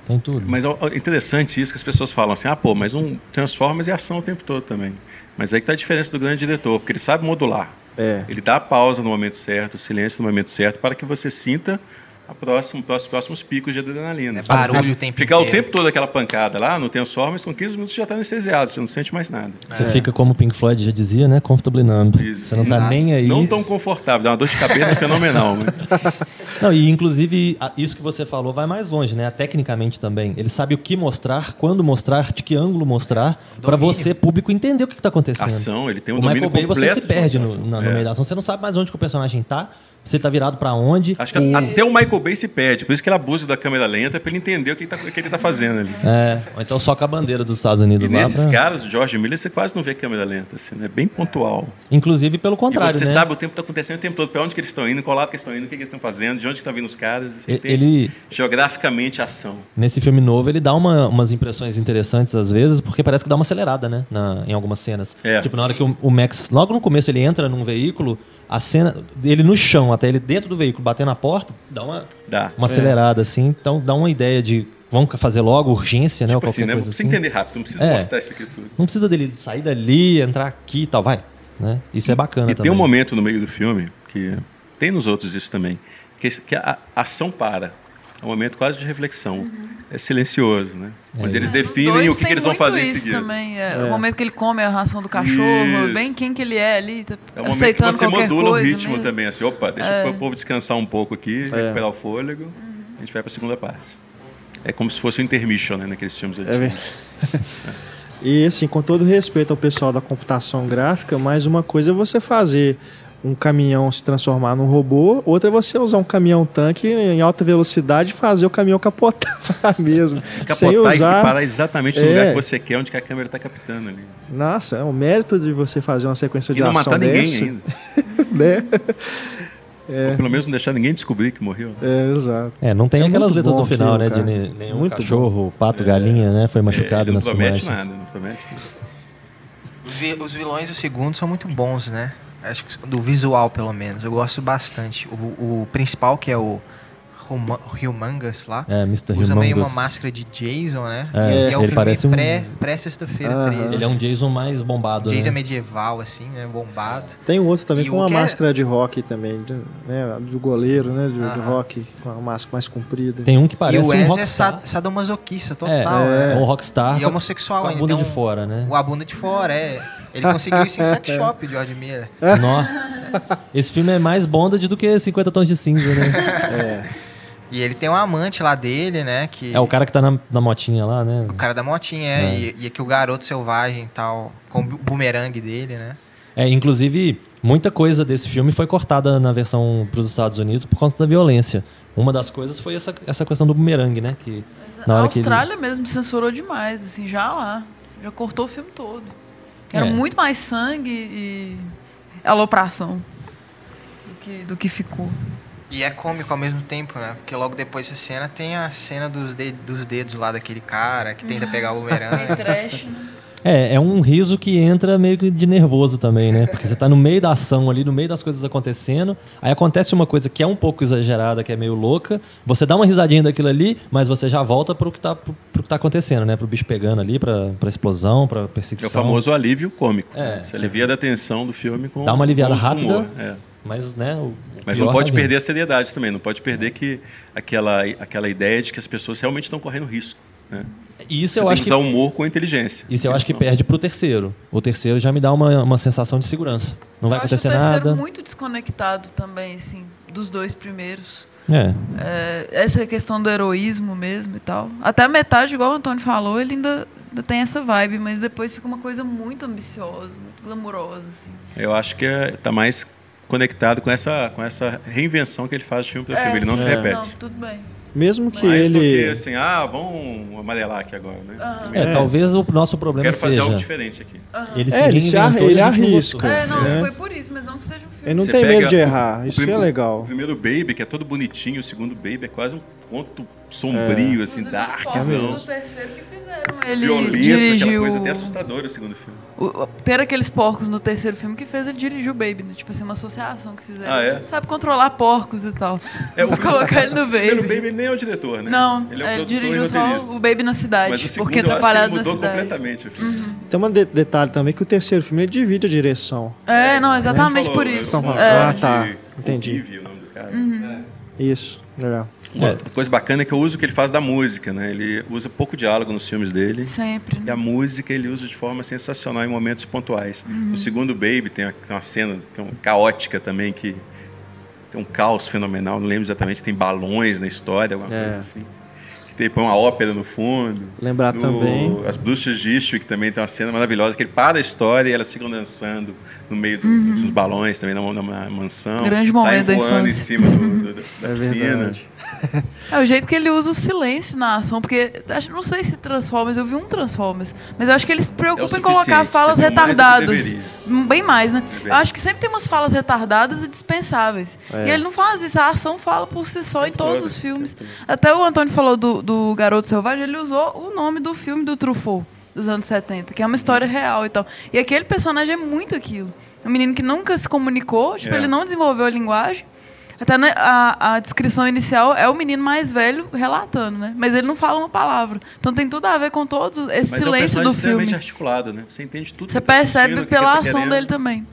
Tem tudo. Mas é interessante isso que as pessoas falam assim: ah, pô, mas um Transformers é ação o tempo todo também. Mas aí que tá a diferença do grande diretor, porque ele sabe modular. É. Ele dá a pausa no momento certo, o silêncio no momento certo, para que você sinta a próximo, próximos, próximos picos de adrenalina. É barulho o tempo Ficar inteiro. o tempo todo aquela pancada lá no Transformers, com 15 minutos você já está anestesiado, você não sente mais nada. Você é. fica como o Pink Floyd já dizia, né? Comfortably numb. Isso. Você não está nem aí. Não tão confortável, dá uma dor de cabeça fenomenal. Né? Não, e inclusive isso que você falou vai mais longe, né? Tecnicamente também. Ele sabe o que mostrar, quando mostrar, de que ângulo mostrar, para você, público, entender o que está acontecendo. Ação, ele tem um o domínio Michael Bay, você se perde no, na, no é. meio da ação. Você não sabe mais onde que o personagem está você está virado para onde. Acho que o... até o Michael Bay se perde, por isso que ele abusa da câmera lenta, para ele entender o que, tá, que ele está fazendo ali. É, ou então só com a bandeira dos Estados Unidos e lá. nesses pra... caras, o George Miller, você quase não vê câmera lenta, assim, é né? bem pontual. Inclusive pelo contrário, e você né? sabe o tempo está acontecendo o tempo todo, para onde que eles estão indo, qual lado que eles estão indo, o que, que eles estão fazendo, de onde estão vindo os caras. Ele, geograficamente a ação. Nesse filme novo, ele dá uma, umas impressões interessantes às vezes, porque parece que dá uma acelerada, né? Na, em algumas cenas. É. Tipo, na hora que o, o Max, logo no começo, ele entra num veículo a cena dele no chão até ele dentro do veículo bater na porta, dá uma, dá. uma acelerada, assim. Então dá uma ideia de vamos fazer logo, urgência, né? Tipo assim, né? Coisa precisa assim. entender rápido, não precisa é. mostrar isso aqui tudo. Não precisa dele sair dali, entrar aqui e tal, vai. Né? Isso é bacana e também. tem um momento no meio do filme, que tem nos outros isso também, que, que a ação para. É um momento quase de reflexão. Uhum. É silencioso, né? É. Mas eles definem o que, que eles vão fazer em seguida. também. É, é. O momento que ele come a ração do cachorro, isso. bem quem que ele é ali. Tá é o momento que você modula o ritmo mesmo. também. Assim, opa, deixa é. o povo descansar um pouco aqui, é. recuperar o fôlego. Uhum. A gente vai para a segunda parte. É como se fosse o um intermission, né? Naqueles filmes antigos. E assim, com todo respeito ao pessoal da computação gráfica, mais uma coisa é você fazer um caminhão se transformar num robô, outra é você usar um caminhão tanque em alta velocidade e fazer o caminhão capotar mesmo. Capotar sem usar... e parar exatamente no é. lugar que você quer, onde que a câmera está captando ali. Nossa, é um mérito de você fazer uma sequência de e não matar ninguém dessa. ainda. né? É. Ou pelo menos não deixar ninguém descobrir que morreu. Né? É, exato. É, não tem é aquelas letras no final, aquilo, né? Cara. De nenhum muito cachorro, bom. pato, galinha, né? Foi machucado é, nas filmagens. Não promete nada, não promete nada. Os vilões do segundo são muito bons, né? Acho que do visual, pelo menos. Eu gosto bastante. O, o principal, que é o Humongous lá. É, Mr. Usa meio uma máscara de Jason, né? É, e é um ele parece um... pré-sexta-feira pré 13. Ele é um Jason mais bombado, Jason né? medieval, assim, né? Bombado. Tem um outro também e com uma é máscara é... de rock também, né? Do goleiro, né? De, de rock, com uma máscara mais comprida. Tem um que parece e o um rockstar. é sad sadomasoquista total. É, é. um rockstar. E homossexual com a bunda então, de fora, né? A bunda de fora, é. Ele conseguiu isso em sex shop, George Miller. Nossa. Esse filme é mais bondade do que 50 tons de cinza, né? É. E ele tem um amante lá dele, né? Que... É o cara que tá na, na motinha lá, né? O cara da motinha, é. é. E, e que o garoto selvagem e tal, com o bumerangue dele, né? É, inclusive, muita coisa desse filme foi cortada na versão para os Estados Unidos por conta da violência. Uma das coisas foi essa, essa questão do bumerangue, né? Que na hora a Austrália ele... mesmo censurou demais, assim, já lá. Já cortou o filme todo. Era é. muito mais sangue e alopração do que, do que ficou. E é cômico ao mesmo tempo, né? Porque logo depois dessa cena tem a cena dos, de dos dedos lá daquele cara que tenta pegar o bumerangue. trash, né? É, é um riso que entra meio que de nervoso também, né? Porque você tá no meio da ação ali, no meio das coisas acontecendo, aí acontece uma coisa que é um pouco exagerada, que é meio louca, você dá uma risadinha daquilo ali, mas você já volta pro que tá, pro, pro que tá acontecendo, né? Pro bicho pegando ali, pra, pra explosão, pra perseguição. É o famoso alívio cômico. É. Você alivia da tensão do filme com Dá uma aliviada rápida, é. Mas, né... O, mas não pode perder a seriedade também, não pode perder que aquela, aquela ideia de que as pessoas realmente estão correndo risco. Né? Isso Você eu acho que usar humor com inteligência. Isso eu acho que perde para o terceiro. O terceiro já me dá uma, uma sensação de segurança. Não vai acontecer nada. o terceiro muito desconectado também, assim, dos dois primeiros. É. é. Essa questão do heroísmo mesmo e tal. Até a metade, igual o Antônio falou, ele ainda, ainda tem essa vibe, mas depois fica uma coisa muito ambiciosa, muito glamurosa, assim. Eu acho que está é, tá mais conectado com essa, com essa reinvenção que ele faz do filme para é, filme. Ele não é. se repete. Não, tudo bem. Mesmo que Mais ele. Que, assim, ah, vamos amarelar aqui agora, né? Uhum. É, é, talvez o nosso problema Quero seja. fazer algo diferente aqui. Uhum. Ele, é, ele, se ele arrisca. É, não, né? foi por isso, mas não que seja um filme. Ele não Você tem medo de errar, isso é legal. O primeiro Baby, que é todo bonitinho, o segundo Baby é quase um conto sombrio, é. assim, dark. O terceiro que fizeram ele Violento, dirigiu... coisa até assustadora o segundo filme. O, ter aqueles porcos no terceiro filme que fez ele dirigir o Baby, né? Tipo assim, uma associação que fizeram. Ah, é? Sabe controlar porcos e tal. É, o... colocar ele no Baby. O Baby ele nem é o diretor, né? Não, ele, é o ele dirigiu só o Baby na cidade. Mas o segundo, porque atrapalhado mudou na cidade. completamente o filme. Uhum. Tem um de detalhe também que o terceiro filme ele divide a direção. É, não, exatamente falou, por isso. É. Ah, tá. Entendi. o nome do cara. Uhum. Isso, legal. Uma é. coisa bacana é que eu uso o que ele faz da música, né? Ele usa pouco diálogo nos filmes dele. Sempre. E a música ele usa de forma sensacional em momentos pontuais. Uhum. O segundo Baby tem uma cena é caótica também que tem um caos fenomenal. Não lembro exatamente, tem balões na história, alguma é. coisa assim tem põe uma ópera no fundo. Lembrar no, também. As Bruxas de Eastwick também tem uma cena maravilhosa que ele para a história e elas ficam dançando no meio do, uhum. dos balões também na, na mansão. Grande momento da voando em cima do, do, da é piscina. Verdade. É o jeito que ele usa o silêncio na ação, porque acho, não sei se Transformers, eu vi um Transformers, mas eu acho que eles se preocupam é em colocar falas retardadas. Mais bem mais, né? Eu acho que sempre tem umas falas retardadas e dispensáveis. É. E ele não faz isso, a ação fala por si só em todos os filmes. Até o Antônio falou do, do Garoto Selvagem, ele usou o nome do filme do Truffaut dos anos 70, que é uma história real e tal. E aquele personagem é muito aquilo. É um menino que nunca se comunicou, tipo, é. ele não desenvolveu a linguagem. Até né, a, a descrição inicial é o menino mais velho relatando, né? Mas ele não fala uma palavra. Então tem tudo a ver com todo esse Mas silêncio é um do filme. extremamente articulado, né? Você entende tudo. Você tá percebe pela tá ação dele também.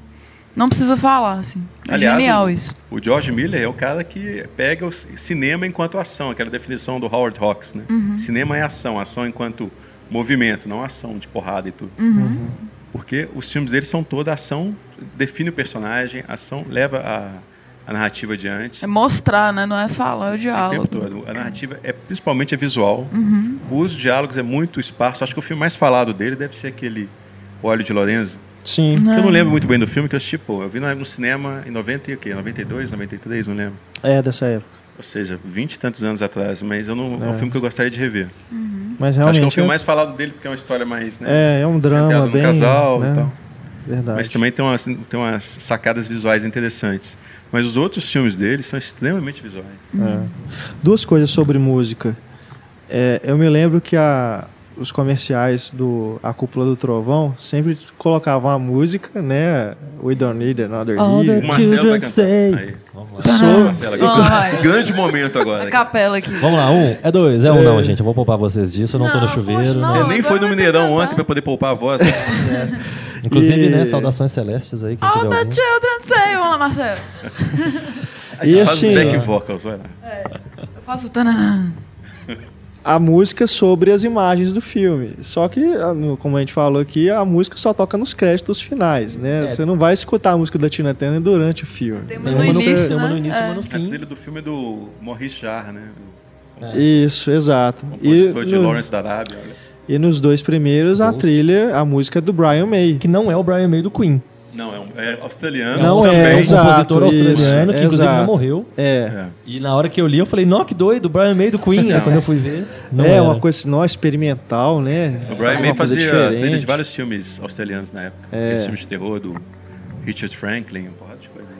Não precisa falar, assim. É Aliás, genial o, isso. O George Miller é o cara que pega o cinema enquanto ação, aquela definição do Howard Hawks, né? Uhum. Cinema é ação, ação enquanto movimento, não ação de porrada e tudo. Uhum. Porque os filmes dele são toda ação, define o personagem, ação leva a a narrativa adiante. É mostrar, né? Não é falar, é o diálogo. O tempo todo. A narrativa é principalmente é visual. Uhum. O uso de diálogos é muito esparso. Acho que o filme mais falado dele deve ser aquele Óleo de Lorenzo. Sim. Eu não lembro muito bem do filme, que eu assisti, pô, eu vi no cinema em 90 e o quê? 92, 93, não lembro. É, dessa época. Ou seja, 20 e tantos anos atrás, mas eu não, é. é um filme que eu gostaria de rever. Uhum. Mas realmente. Acho que é o filme mais falado dele, porque é uma história mais. Né, é, é um drama bem. casal né? e tal. Verdade. Mas também tem umas, tem umas sacadas visuais interessantes. Mas os outros filmes dele são extremamente visuais. É. Duas coisas sobre música. É, eu me lembro que a, os comerciais do A Cúpula do Trovão sempre colocavam a música, né? We don't need another All year. O Marcelo vai cantar. Aí. Vamos lá. Sou... Marcelo, agora. grande momento agora. A capela aqui. Vamos lá, um, é dois, é um não, gente. Eu vou poupar vocês disso, eu não, não tô no chuveiro. Não, Você nem foi no Mineirão ontem para poder poupar a voz. É. Inclusive, e... né, saudações celestes aí. All the algum. children say. Vamos lá, Marcelo. e faz assim, os back vocals, vai lá. É, eu faço tananã a música sobre as imagens do filme. Só que, como a gente falou aqui, a música só toca nos créditos finais, né? É. Você não vai escutar a música da Tina Turner durante o filme. Tem uma, no, início, né? tem uma no início, é. uma no fim. A trilha do filme é do Maurice Jarre, né? É. Isso, exato. E foi de no... Lawrence da Arábia, olha. E nos dois primeiros, a trilha, a música é do Brian May. Que não é o Brian May do Queen. Não, é, um, é australiano. Não também. é, um compositor australiano isso, que inclusive exato. não morreu. É. é. E na hora que eu li, eu falei, nó, que doido, Brian May do Queen. Aí quando eu fui ver. Não é, era. uma coisa não, experimental, né? O Brian May fazia trilha de vários filmes australianos na época. É. filmes de terror do Richard Franklin,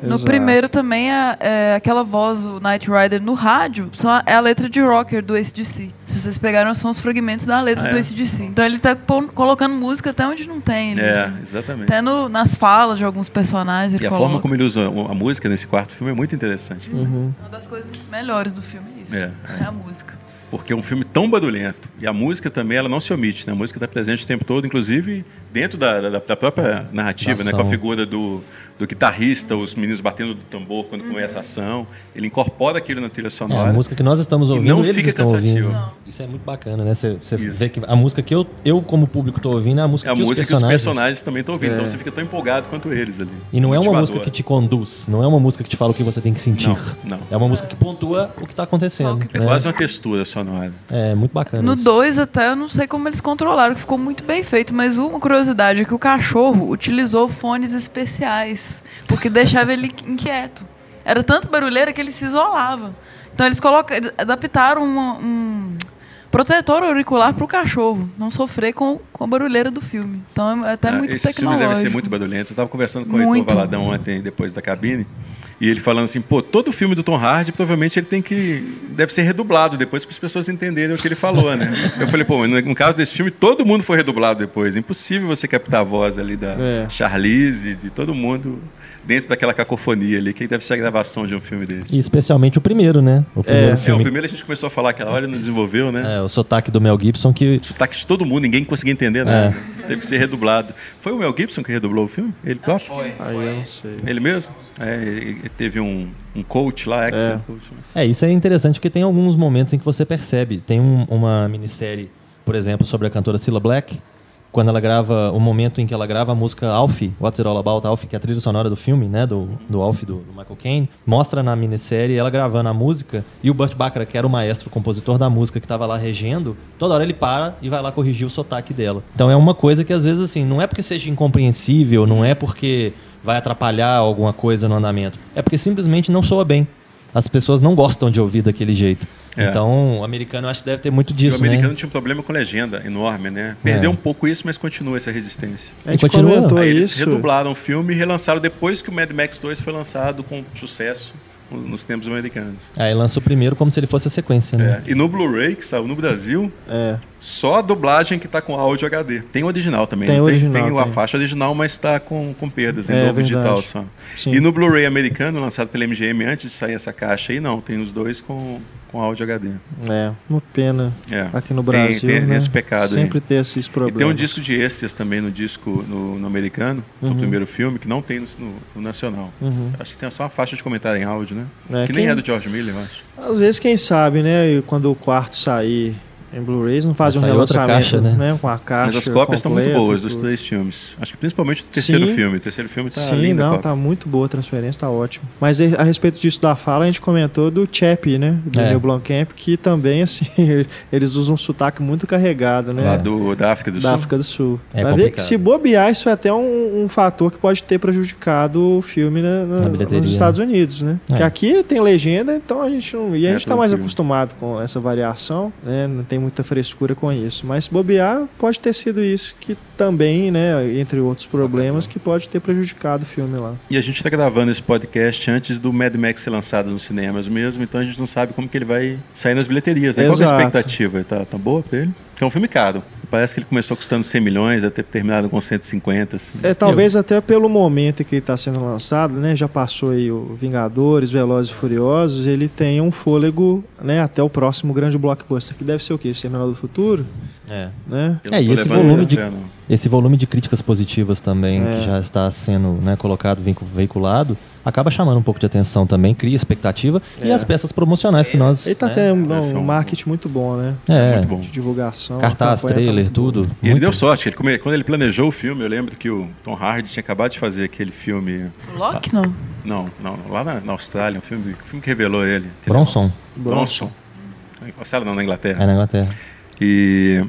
no Exato. primeiro também é, é, aquela voz, o Night Rider no rádio, só é a letra de Rocker do ACDC. Se vocês pegaram, são os fragmentos da letra ah, do é? ACDC. Então ele está colocando música até onde não tem. Né? É, exatamente. Até no, nas falas de alguns personagens. e a coloca. forma como ele usa a música nesse quarto filme é muito interessante. Uhum. Uma das coisas melhores do filme é isso. É, é. é a música porque é um filme tão barulhento. E a música também, ela não se omite, né? A música está presente o tempo todo, inclusive dentro da, da, da própria narrativa, né? Com a figura do, do guitarrista, os meninos batendo do tambor quando uhum. começa a ação. Ele incorpora aquilo na trilha sonora. É, a música que nós estamos ouvindo, não eles fica estão cansativo. ouvindo. Isso é muito bacana, né? Você, você vê que a música que eu, eu como público, estou ouvindo é a música, é a que, música os personagens... que os personagens também estão ouvindo. Então é. Então você fica tão empolgado quanto eles ali. E não é uma música que te conduz, não é uma música que te fala o que você tem que sentir. Não, não. É uma música que pontua o que está acontecendo. É né? quase uma textura sonora. É muito bacana. No 2 até eu não sei como eles controlaram, ficou muito bem feito, mas uma curiosidade é que o cachorro utilizou fones especiais, porque deixava ele inquieto. Era tanto barulheira que ele se isolava. Então eles, colocam, eles adaptaram uma, um protetor auricular para o cachorro não sofrer com, com a barulheira do filme. Então é até é, muito esses tecnológico. Esses filmes devem ser muito barulhentos. Eu estava conversando com o Heitor Valadão ontem, depois da cabine, e ele falando assim, pô, todo filme do Tom Hardy, provavelmente ele tem que. deve ser redublado depois para as pessoas entenderem o que ele falou, né? Eu falei, pô, no caso desse filme, todo mundo foi redublado depois. Impossível você captar a voz ali da é. Charlize, de todo mundo dentro daquela cacofonia ali, que deve ser a gravação de um filme desse. E especialmente o primeiro, né? O primeiro é, filme. É, o primeiro a gente começou a falar aquela hora e não desenvolveu, né? É, o sotaque do Mel Gibson que... O sotaque de todo mundo, ninguém conseguia entender nada. É. Teve que ser redublado. Foi o Mel Gibson que redublou o filme? Ele próprio? Foi. Aí eu não sei. Ele mesmo? É, ele teve um, um coach lá, ex é. coach. Né? É, isso é interessante porque tem alguns momentos em que você percebe. Tem um, uma minissérie, por exemplo, sobre a cantora Cilla Black, quando ela grava, o momento em que ela grava a música Alf, What's It All About Alf, que é a trilha sonora do filme, né, do, do Alf, do, do Michael Caine, mostra na minissérie ela gravando a música e o Burt Bacharach, que era o maestro, o compositor da música que estava lá regendo, toda hora ele para e vai lá corrigir o sotaque dela. Então é uma coisa que às vezes assim, não é porque seja incompreensível, não é porque vai atrapalhar alguma coisa no andamento, é porque simplesmente não soa bem. As pessoas não gostam de ouvir daquele jeito. É. Então, o americano acho que deve ter muito disso. E o americano né? tinha um problema com legenda enorme, né? Perdeu é. um pouco isso, mas continua essa resistência. A gente continua. Aí eles redublaram o filme e relançaram depois que o Mad Max 2 foi lançado com sucesso nos tempos americanos. Aí lançou primeiro como se ele fosse a sequência, né? É. E no Blu-ray, que saiu no Brasil, é. só a dublagem que está com áudio HD. Tem o original também. Tem, o original, tem, tem a faixa original, mas está com, com perdas em é, novo digital só. Sim. E no Blu-ray americano, lançado pela MGM antes de sair essa caixa aí, não. Tem os dois com, com áudio HD. É, uma pena. É. Aqui no Brasil, tem, tem né? esse pecado Sempre aí. ter esses problemas. E tem um disco de extras também no disco no, no americano, uhum. no primeiro filme, que não tem no, no, nacional. Uhum. Acho que tem só uma faixa de comentário em áudio, né? É, que quem, nem é do George Miller, eu acho. Às vezes, quem sabe, né? Quando o quarto sair em Blu-rays, não fazem um relançamento caixa, né? né? com a caixa. Mas as cópias estão muito boas dos três filmes. Acho que principalmente o terceiro Sim. filme. O terceiro filme tá Sim, não, tá muito boa a transferência, tá ótimo. Mas a respeito disso da fala, a gente comentou do Chappie, né? Do é. Neil Blomkamp, que também, assim, eles usam um sotaque muito carregado, né? Lá do, da África do da Sul. Da África do Sul. É Vai ver que se bobear, isso é até um, um, fator que pode ter prejudicado o filme né, na, nos Estados né? Unidos, né? É. Que aqui tem legenda, então a gente não. E a é gente tá mais acostumado com essa variação, né? Não tem muita frescura com isso. Mas bobear pode ter sido isso que também, né, entre outros problemas, que pode ter prejudicado o filme lá. E a gente está gravando esse podcast antes do Mad Max ser lançado nos cinemas mesmo, então a gente não sabe como que ele vai sair nas bilheterias. Né? Qual é a expectativa? Tá, tá boa para ele? Porque é um filme caro. Parece que ele começou custando 100 milhões, deve ter terminado com 150. Assim. É, talvez Eu... até pelo momento que ele está sendo lançado, né? Já passou aí o Vingadores, Velozes e Furiosos, ele tem um fôlego, né? Até o próximo grande blockbuster, que deve ser o quê? Exterminador do Futuro? É. Né? É, e esse volume, de, esse volume de críticas positivas também, é. que já está sendo né, colocado, veiculado, acaba chamando um pouco de atenção também, cria expectativa. É. E as peças promocionais que nós. Ele tá né, tendo um, um marketing muito bom, né? É. Muito bom. De divulgação. Cartaz, tá trailer, tá tudo. E ele deu sorte. Ele, quando ele planejou o filme, eu lembro que o Tom Hardy tinha acabado de fazer aquele filme. Loki, não? Não, não. Lá na, na Austrália, um filme, um filme que revelou ele. Bronson. Bronson. Austrália não, na Inglaterra. É na Inglaterra. E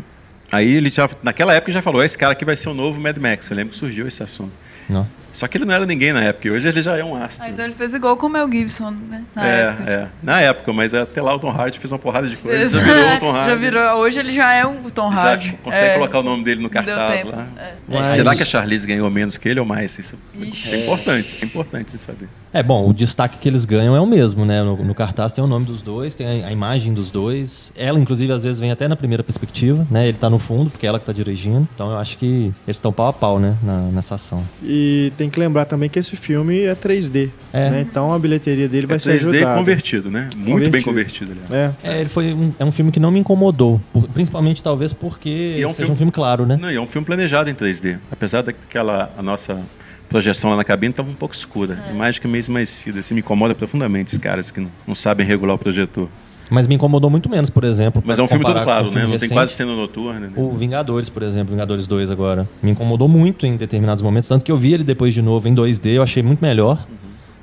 aí ele já, naquela época já falou, esse cara aqui vai ser o novo Mad Max. Eu lembro que surgiu esse assunto. Não. Só que ele não era ninguém na época, e hoje ele já é um astro. Ah, então ele fez igual com o Mel Gibson, né? Na é, época. é. Na época, mas até lá o Tom Hardy fez uma porrada de coisas, já virou o Tom Hardy. Já virou, hoje ele já é o Tom Hardy. Já consegue é. colocar o nome dele no cartaz lá. É. Mas... Será que a Charlize ganhou menos que ele ou mais? Isso, isso é importante, isso é importante de saber. É bom, o destaque que eles ganham é o mesmo, né? No, no cartaz tem o nome dos dois, tem a, a, imagem dos dois. Ela, inclusive, às vezes vem até na primeira perspectiva, né? Ele tá no fundo, porque é ela que tá dirigindo. Então eu acho que eles estão pau a pau, né? Na, nessa ação. E tem que lembrar também que esse filme é 3D. É. Né? Então a bilheteria dele vai é ser ajudada. 3D convertido, né? Muito convertido. bem convertido, aliás. É. é, ele foi um, é um filme que não me incomodou. Principalmente, talvez, porque é um seja filme, um filme claro, né? Não, e é um filme planejado em 3D. Apesar daquela a nossa projeção lá na cabine estava um pouco escura. É. Imagem que meio esmaecida. Assim, me incomoda profundamente esses caras que não, não sabem regular o projetor. Mas me incomodou muito menos, por exemplo. Mas é um filme todo claro, um né? Não tem quase cena noturna. Né? O Vingadores, por exemplo, Vingadores 2 agora. Me incomodou muito em determinados momentos. Tanto que eu vi ele depois de novo em 2D, eu achei muito melhor. Uhum.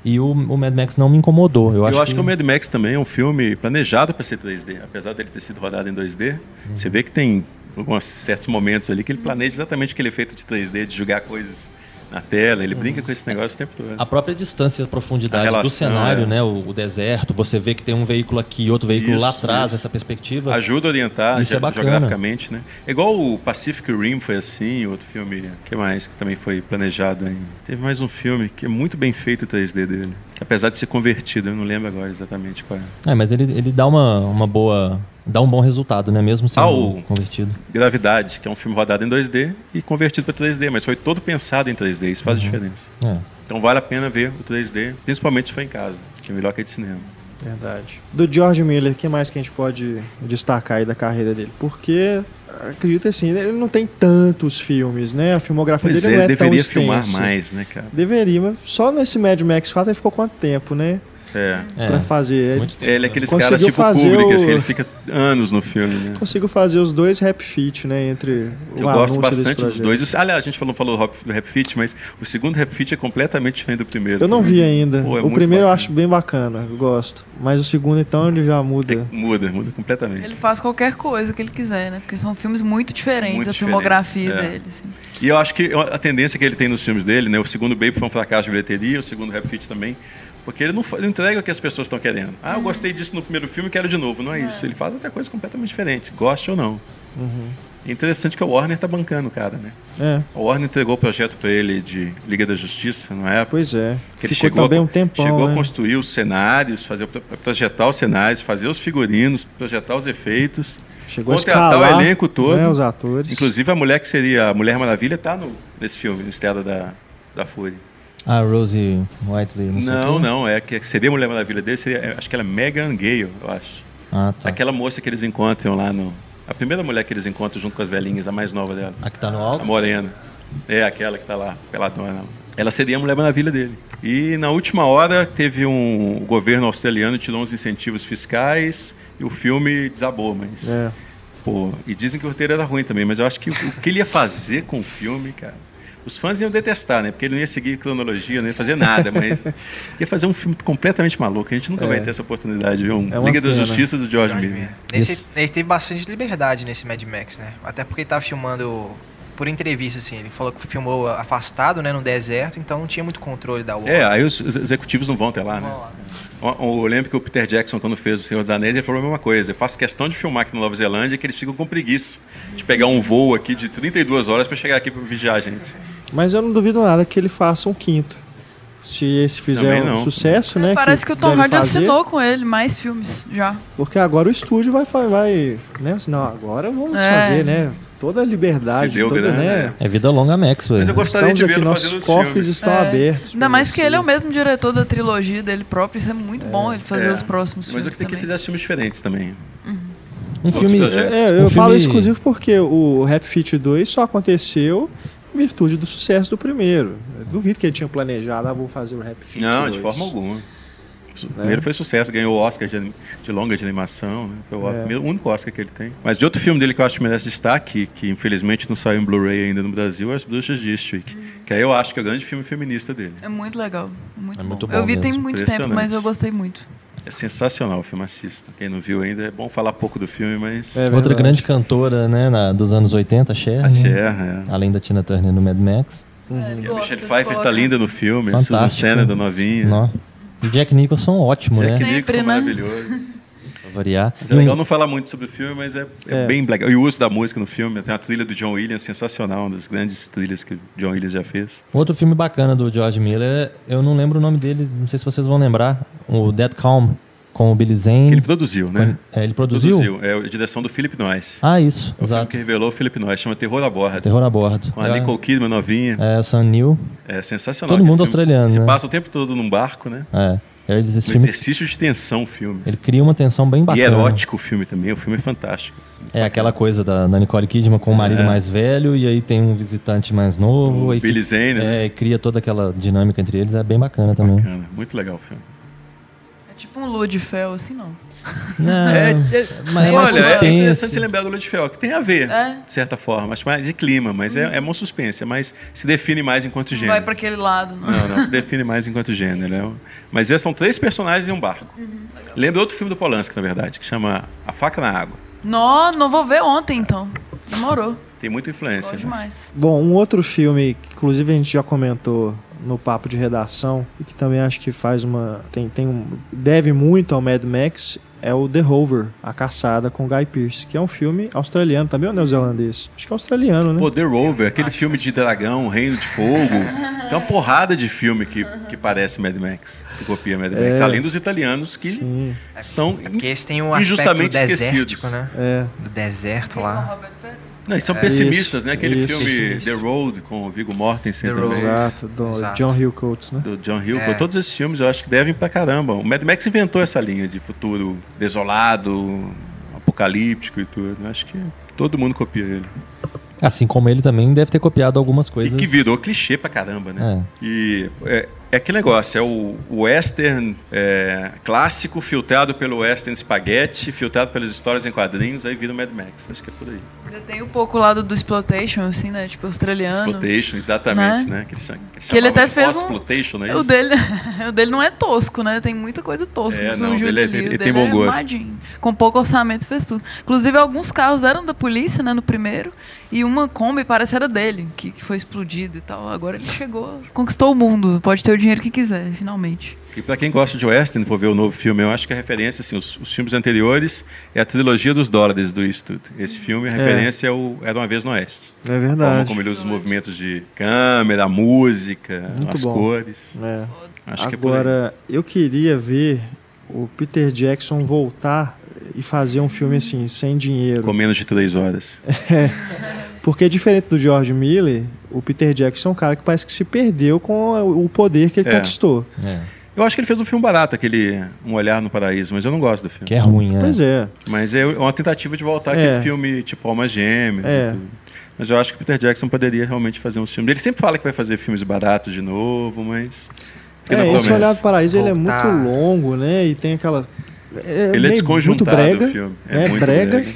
E o, o, Mad Max não me incomodou. Eu, eu acho, acho que... que... o Mad Max também é um filme planejado para ser 3D. Apesar dele ter sido rodado em 2D, uhum. você vê que tem alguns certos momentos ali que ele planeja exatamente aquele efeito de 3D, de jogar coisas na tela, ele brinca com esse negócio o tempo todo. A própria distância, a profundidade a relação, do cenário, é. né? O, o, deserto, você vê que tem um veículo aqui, outro veículo isso, lá atrás, isso. essa perspectiva. Ajuda a orientar isso é geograficamente, né? É igual o Pacific Rim foi assim, outro filme, que mais que também foi planejado aí. Teve mais um filme que é muito bem feito o 3D dele. Apesar de ser convertido, eu não lembro agora exatamente qual é. É, mas ele, ele dá uma, uma boa dá um bom resultado, né? Mesmo sendo ah, convertido. Gravidade, que é um filme rodado em 2D e convertido para 3D, mas foi todo pensado em 3D, isso faz uhum. diferença. É. Então vale a pena ver o 3D, principalmente se for em casa, que é melhor que de cinema. Verdade. Do George Miller, o que mais que a gente pode destacar aí da carreira dele? Porque acredito assim, ele não tem tantos filmes, né? A filmografia pois dele é, não é deveria tão extensa. filmar mais, né, cara? Deveria, mas só nesse Mad Max 4 ele ficou quanto tempo, né? É. Pra fazer. Muito tempo, ele é aqueles caras tipo público, o... assim, ele fica anos no filme, né? Conseguiu fazer os dois rap fit, né? Entre Eu gosto bastante dos dois. Aliás, a gente falou, falou do rap fit, mas o segundo rap fit é completamente diferente do primeiro. Eu não vi ainda. Pô, é o primeiro bacana. eu acho bem bacana, eu gosto. Mas o segundo, então, ele já muda. É, muda, muda completamente. Ele faz qualquer coisa que ele quiser, né? Porque são filmes muito diferentes, muito a filmografia é. dele. Assim. E eu acho que a tendência que ele tem nos filmes dele, né? O segundo Baby foi um fracasso de bilheteria, o segundo Rap Fit também. Porque ele não, ele entrega o que as pessoas estão querendo. Ah, eu gostei disso no primeiro filme, quero de novo. Não é, é. isso. Ele faz outra coisa completamente diferente, goste ou não. Uhum. É interessante que o Warner tá bancando o cara, né? É. O Warner entregou o projeto para ele de Liga da Justiça, não é? Pois é. Que ele chegou também um tempão, Chegou né? a construir os cenários, fazer, projetar os cenários, fazer os figurinos, projetar os efeitos. Chegou contratar a escalar, o elenco todo. Né, os atores. Inclusive a mulher que seria a Mulher Maravilha tá no, nesse filme, no Estrada da, da Fúria. Ah, Rosie Whiteley. Não, não, não, é que seria a Mulher Maravilha dele, seria, acho que ela é Megan Gale, eu acho. Ah, tá. Aquela moça que eles encontram lá no. A primeira mulher que eles encontram junto com as velhinhas, a mais nova delas. A que tá no alto? A morena. É, aquela que tá lá, peladona. Ela seria a Mulher Maravilha dele. E na última hora teve um. O governo australiano tirou uns incentivos fiscais e o filme desabou, mas. É. pô, e dizem que o roteiro era ruim também, mas eu acho que o, o que ele ia fazer com o filme, cara. Os fãs iam detestar, né? Porque ele não ia seguir cronologia, não ia fazer nada, mas ia fazer um filme completamente maluco. A gente nunca é. vai ter essa oportunidade, viu? Um é Liga pena. da Justiça do George, George Miller. Nesse, ele teve bastante liberdade nesse Mad Max, né? Até porque ele tava filmando por entrevista, assim. Ele falou que filmou afastado, né, no deserto, então não tinha muito controle da Warner. É, aí os executivos não vão até lá, não né? Lá. Eu lembro que o Peter Jackson, quando fez O Senhor dos Anéis, ele falou a mesma coisa. Eu faço questão de filmar aqui na Nova Zelândia que eles ficam com preguiça de pegar um voo aqui de 32 horas para chegar aqui para vigiar a gente. Mas eu não duvido nada que ele faça um quinto. Se esse fizer um sucesso, né? Parece que, que o Tom Hardy assinou com ele mais filmes já. Porque agora o estúdio vai, vai né? Não, agora vamos é. fazer, né? Toda a liberdade, deu toda, grana, né? É vida longa Max, Mas eu gostaria Estamos de ver nossos cofres filmes. estão é. abertos. Ainda mais que ele é o mesmo diretor da trilogia dele próprio, isso é muito é. bom ele fazer é. os próximos filmes. Mas eu queria que fizesse filmes diferentes também. Uhum. Um filme, é, eu um falo filme... exclusivo porque o Rap Fit 2 só aconteceu virtude do sucesso do primeiro. Eu duvido que ele tinha planejado, ah, vou fazer o Rap Fit Não, 2. de forma alguma. O primeiro foi sucesso, ganhou o Oscar de, de longa de animação, né? Foi o, é. primeiro, o único Oscar que ele tem. Mas de outro filme dele que eu acho que merece destaque, que infelizmente não saiu em Blu-ray ainda no Brasil, é As Bruxas de Eastwick. Hum. Que aí eu acho que é o grande filme feminista dele. É muito legal. Muito é bom. muito bom. Eu vi mesmo. tem muito tempo, mas eu gostei muito. É sensacional o filme, assista. Quem não viu ainda, é bom falar pouco do filme, mas... É Outra grande cantora né, na, dos anos 80, a Cher. A né? Cher, é. Além da Tina Turner no Mad Max. Uhum. É, e a Michelle Pfeiffer tá linda no filme, Fantástico. Susan Senna do novinha. Jack Nicholson, ótimo, Jack né? Jack Nicholson, né? maravilhoso. Variar. Mas é legal não falar muito sobre o filme, mas é, é, é, bem legal. E o uso da música no filme, tem a trilha do John Williams sensacional, uma das grandes trilhas que o John Williams já fez. Outro filme bacana do George Miller, eu não lembro o nome dele, não sei se vocês vão lembrar, o Dead Calm com o Billy Zane. ele produziu, né? É, ele produziu? Produziu. É a direção do Philip Noyce. Ah, isso. É o exato. que revelou o Philip Noyce. Chama Terror a Bordo. Terror a Bordo. Com a é. Nicole Kidman novinha. É, o Sam Neill. É sensacional. Todo mundo australiano, Se né? passa o tempo todo num barco, né? É. É, um filme... exercício de tensão o filme. Ele cria uma tensão bem bacana. E erótico o filme também, o filme é fantástico. É aquela coisa da, da Nicole Kidman com o marido é. mais velho e aí tem um visitante mais novo. O Billy Zane, né? É, cria toda aquela dinâmica entre eles, é bem bacana também. Bacana, muito legal o filme. É tipo um Lua de Fel, assim não. Não, é, é, mas olha, é interessante lembrar do Ludfell, que tem a ver, é? de certa forma, acho mais de clima, mas hum. é, é bom suspense, mas se define mais enquanto gênero. Vai para aquele lado, não. Não, não, se define mais enquanto gênero. Né? Mas são três personagens em um barco. Uhum, Lembra outro filme do Polanski, na verdade, que chama A Faca na Água. Não, não vou ver ontem, então. Demorou. Tem muita influência. Né? demais. Bom, um outro filme, que inclusive a gente já comentou no papo de redação e que também acho que faz uma tem, tem um, deve muito ao Mad Max é o The Rover, A Caçada com Guy Pearce, que é um filme australiano, também ou neozelandês? Acho que é australiano, né? Pô, The Rover, aquele filme de dragão, Reino de Fogo. Tem uma porrada de filme que, que parece Mad Max, que copia Mad Max, é, além dos italianos que sim. estão é esse tem um injustamente esquecidos. Né? É. Do deserto lá. Não, e são é, pessimistas, isso, né? Aquele isso, filme The Road com o Viggo Mortensen The também. Exato, do Exato. John Hillcoat, né? Do John Hillcoat. É. Todos esses filmes eu acho que devem pra caramba. O Mad Max inventou essa linha de futuro desolado, apocalíptico e tudo. Eu acho que todo mundo copia ele. Assim como ele também deve ter copiado algumas coisas. E que virou clichê pra caramba, né? É. E é, é aquele negócio, é o western é, clássico filtrado pelo western spaghetti, filtrado pelas histórias em quadrinhos, aí vira o Mad Max. Acho que é por aí. Tem um pouco o lado do exploitation, assim, né? Tipo, australiano. Exploitation, exatamente, né? né? Que, ele, que, que ele até fez um... não é o Dele, o dele não é tosco, né? Tem muita coisa tosca. É, não, ele, ele, ele tem bom é gosto. com pouco orçamento fez tudo. Inclusive, alguns carros eram da polícia, né? No primeiro. E uma Kombi parece era dele, que, que foi explodida e tal. Agora ele chegou, conquistou o mundo. Pode ter o dinheiro que quiser, finalmente. E para quem gosta de western, for ver o novo filme, eu acho que a referência, assim, os, os filmes anteriores é a trilogia dos dólares do Eastwood. Esse filme, a é. referência é, o Era Uma Vez no Oeste. É verdade. Como, como ele usa os movimentos de câmera, a música, Muito as bom. cores. É. Acho Agora, que é eu queria ver o Peter Jackson voltar e fazer um filme assim, sem dinheiro. Com menos de três horas. É. Porque diferente do George Miller, o Peter Jackson é um cara que parece que se perdeu com o poder que ele é. conquistou. É. Eu acho que ele fez um filme barato, aquele Um Olhar no Paraíso, mas eu não gosto do filme. Que é ruim, né? Pois é. Mas é uma tentativa de voltar é. aquele filme tipo Alma Gêmeas é. Mas eu acho que o Peter Jackson poderia realmente fazer um filme. Ele sempre fala que vai fazer filmes baratos de novo, mas. É, esse Olhar no Paraíso ele é muito longo, né? E tem aquela. É ele é desconjuntado muito brega, o filme. É, é muito brega. brega.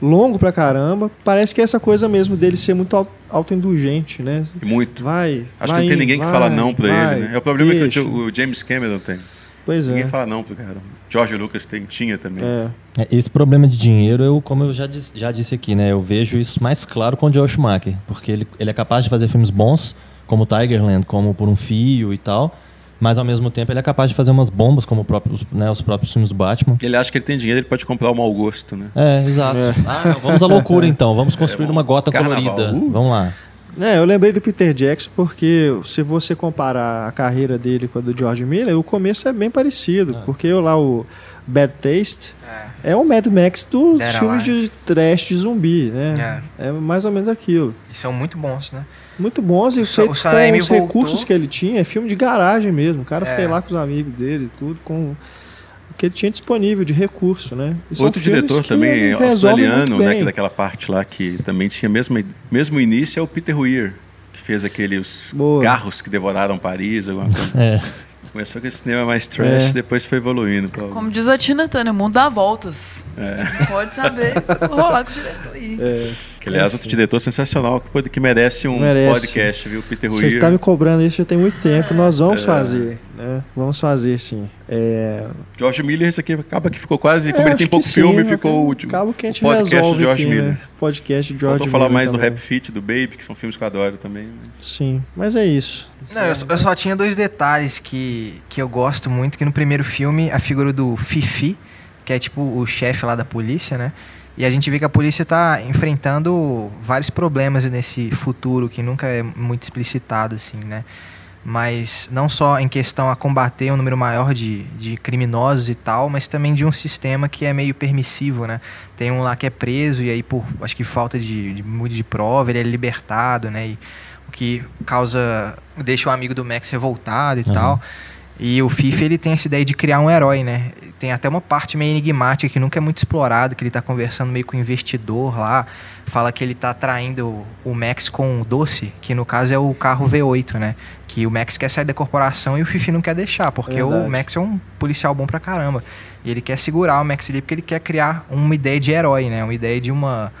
Longo pra caramba. Parece que é essa coisa mesmo dele ser muito autoindulgente, né? E muito. Vai. Acho vai, que não tem ninguém vai, que fala não pra vai, ele, né? É o problema deixa. que o James Cameron tem. Pois ninguém é. fala não pro cara. George Lucas tem, tinha também. É. É, Esse problema de dinheiro, eu, como eu já, já disse aqui, né? Eu vejo isso mais claro com o Joel Schumacher. Porque ele, ele é capaz de fazer filmes bons, como Tigerland, como Por um Fio e tal. Mas ao mesmo tempo ele é capaz de fazer umas bombas, como o próprio- os, né, os próprios filmes do Batman. Ele acha que ele tem dinheiro, ele pode comprar o mau gosto, né? É, exato. Ah, não, vamos à loucura então. Vamos construir É, uma gota carnaval. colorida. Uh. Vamos lá. É, eu lembrei do Peter Jackson porque se você comparar a carreira dele com a do George Miller, o começo é bem parecido. Porque lá o Bad Taste é, o Mad Max dos Dead filmes Alive. de trash de zumbi, né? É. mais ou menos aquilo. E são muito bons, né? Muito bons e O Sa- feito o com os voltou. recursos que ele tinha. É filme de garagem mesmo. O cara É. foi lá com os amigos dele e tudo, com o que ele tinha disponível de recurso, né? E Outro diretor também australiano, né, daquela parte lá que também tinha mesmo mesmo início é o Peter Weir, que fez aqueles Boa. carros que devoraram Paris, alguma coisa. É. Começou com esse cinema mais trash, É. depois foi evoluindo. pra- Como diz a Tina Turner, o mundo dá voltas. É. Pode saber. Vou rolar com o diretor aí. É, Que, aliás, outro diretor sensacional que, pode- que merece um Merece. podcast, viu? Peter Você Weir. está me cobrando isso já tem muito tempo. Nós vamos É. fazer, né? Vamos fazer sim. É, George Miller, esse aqui acaba que ficou quase. Como é, ele tem que pouco sim, filme, né? ficou o, Acaba que a gente o podcast resolve do George aqui, Miller. né? Podcast de George Faltou falar Miller mais do também. Rap Fit, do Baby, que são filmes que eu adoro também. né? Sim, mas é isso. Não, eu, só- eu só tinha dois detalhes que, que eu gosto muito, que no primeiro filme, a figura do Fifi, que é tipo o chefe lá da polícia, né? E a gente vê que a polícia tá enfrentando vários problemas nesse futuro que nunca é muito explicitado, assim, né? Mas não só em questão a combater um número maior de, de criminosos e tal, mas também de um sistema que é meio permissivo, né? Tem um lá que é preso e aí por, acho que falta de, de, muito de prova, ele é libertado, né? E, o que causa deixa o amigo do Max revoltado e Uhum. tal. E o FIFA ele tem essa ideia de criar um herói, né? Tem até uma parte meio enigmática que nunca é muito explorado, que ele tá conversando meio com o investidor lá, fala que ele tá traindo o- o Max com o doce, que no caso é o carro V8, né? Que o Max quer sair da corporação e o Fifi não quer deixar, porque o Verdade. Max é um policial bom pra caramba. E ele quer segurar o Max ali porque ele quer criar uma ideia de herói, né? Uma ideia de uma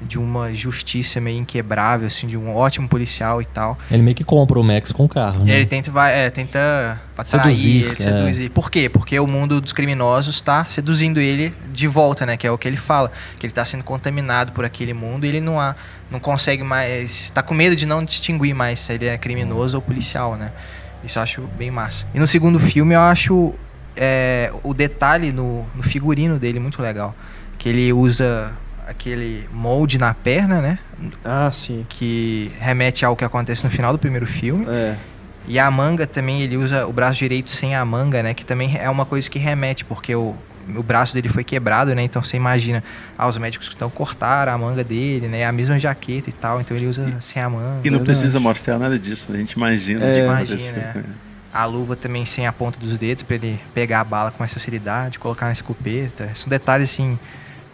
de uma justiça meio inquebrável, assim, de um ótimo policial e tal. Ele meio que compra o Max com o carro, né? Ele tenta, vai, é, tenta atrair Seduzir, ele, é. seduzir. Por quê? Porque o mundo dos criminosos está seduzindo ele de volta, né? Que é o que ele fala. Que ele está sendo contaminado por aquele mundo e ele não, há, não consegue mais... Está com medo de não distinguir mais se ele é criminoso ou policial, né? Isso eu acho bem massa. E no segundo filme eu acho é, o detalhe no, no figurino dele muito legal. Que ele usa aquele molde na perna, né? Ah, sim. Que remete ao que acontece no final do primeiro filme. É. E a manga também, ele usa o braço direito sem a manga, né? Que também é uma coisa que remete, porque o, o braço dele foi quebrado, né? Então você imagina, ah, os médicos então cortaram a manga dele, né? A mesma jaqueta e tal, então ele usa sem a manga. E não Verdade. precisa mostrar nada disso, né? a gente imagina. É. o que Imagina, é. A luva também sem a ponta dos dedos, pra ele pegar a bala com mais facilidade, colocar na escopeta. São detalhes, assim,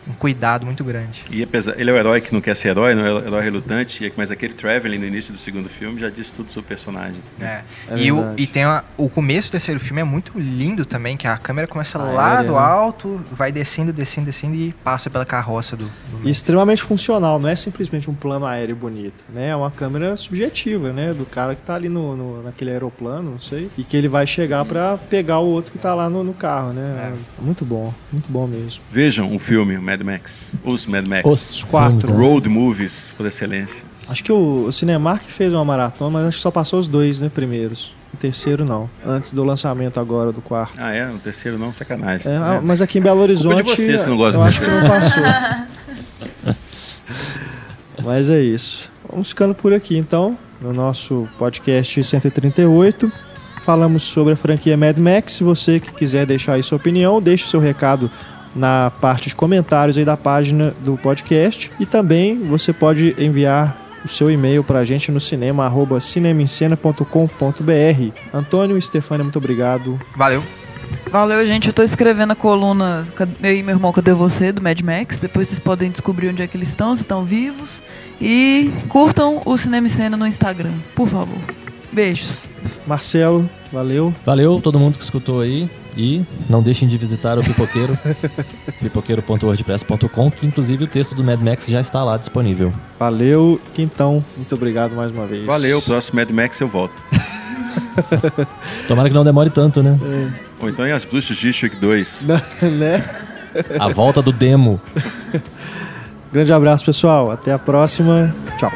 um cuidado muito grande. E apesar, ele é o herói que não quer ser herói, não é o herói relutante, e- mas aquele traveling no início do segundo filme já diz tudo sobre o personagem. É. É e, o, e tem a- o começo do terceiro filme é muito lindo também, que a câmera começa Ah, lá é, do né? alto, vai descendo, descendo, descendo e passa pela carroça do, do E extremamente funcional, não é simplesmente um plano aéreo bonito, né? É uma câmera subjetiva, né? Do cara que tá ali no, no- naquele aeroplano, não sei, e que ele vai chegar pra pegar o outro que tá lá no, no carro, né? Muito bom, muito bom mesmo. Vejam o filme, o Mad Max. Os Mad Max. Os quatro. né? Road movies, por excelência. Acho que o, o Cinemark fez uma maratona, mas acho que só passou os dois, né? Primeiros. O terceiro não. Antes do lançamento agora do quarto. Ah, é? O terceiro não, sacanagem. É, ah, É. mas aqui em Belo Horizonte. de vocês que não gostam Eu acho que não passou. mas é isso. Vamos ficando por aqui então, no nosso podcast 138. Falamos sobre a franquia Mad Max. Se você que quiser deixar aí sua opinião, deixe o seu recado na parte de comentários aí da página do podcast. E também você pode enviar o seu e-mail para a gente no cinema, arroba. Antônio e Stefania, muito obrigado. Valeu. Valeu, gente. Eu tô escrevendo a coluna e meu irmão, cadê você? Do Mad Max. Depois vocês podem descobrir onde é que eles estão, se estão vivos. E curtam o Cinema e Cena no Instagram, por favor. Beijos. Marcelo, valeu. Valeu todo mundo que escutou aí. E não deixem de visitar o Pipoqueiro, pipoqueiro.wordpress.com, que inclusive o texto do Mad Max já está lá disponível. Valeu, Quintão. Muito obrigado mais uma vez. Valeu, próximo Mad Max eu volto. Tomara que não demore tanto, né? É. Ou então em As Bruxas de Eastwick 2. né? A volta do demo. Grande abraço, pessoal. Até a próxima. Tchau.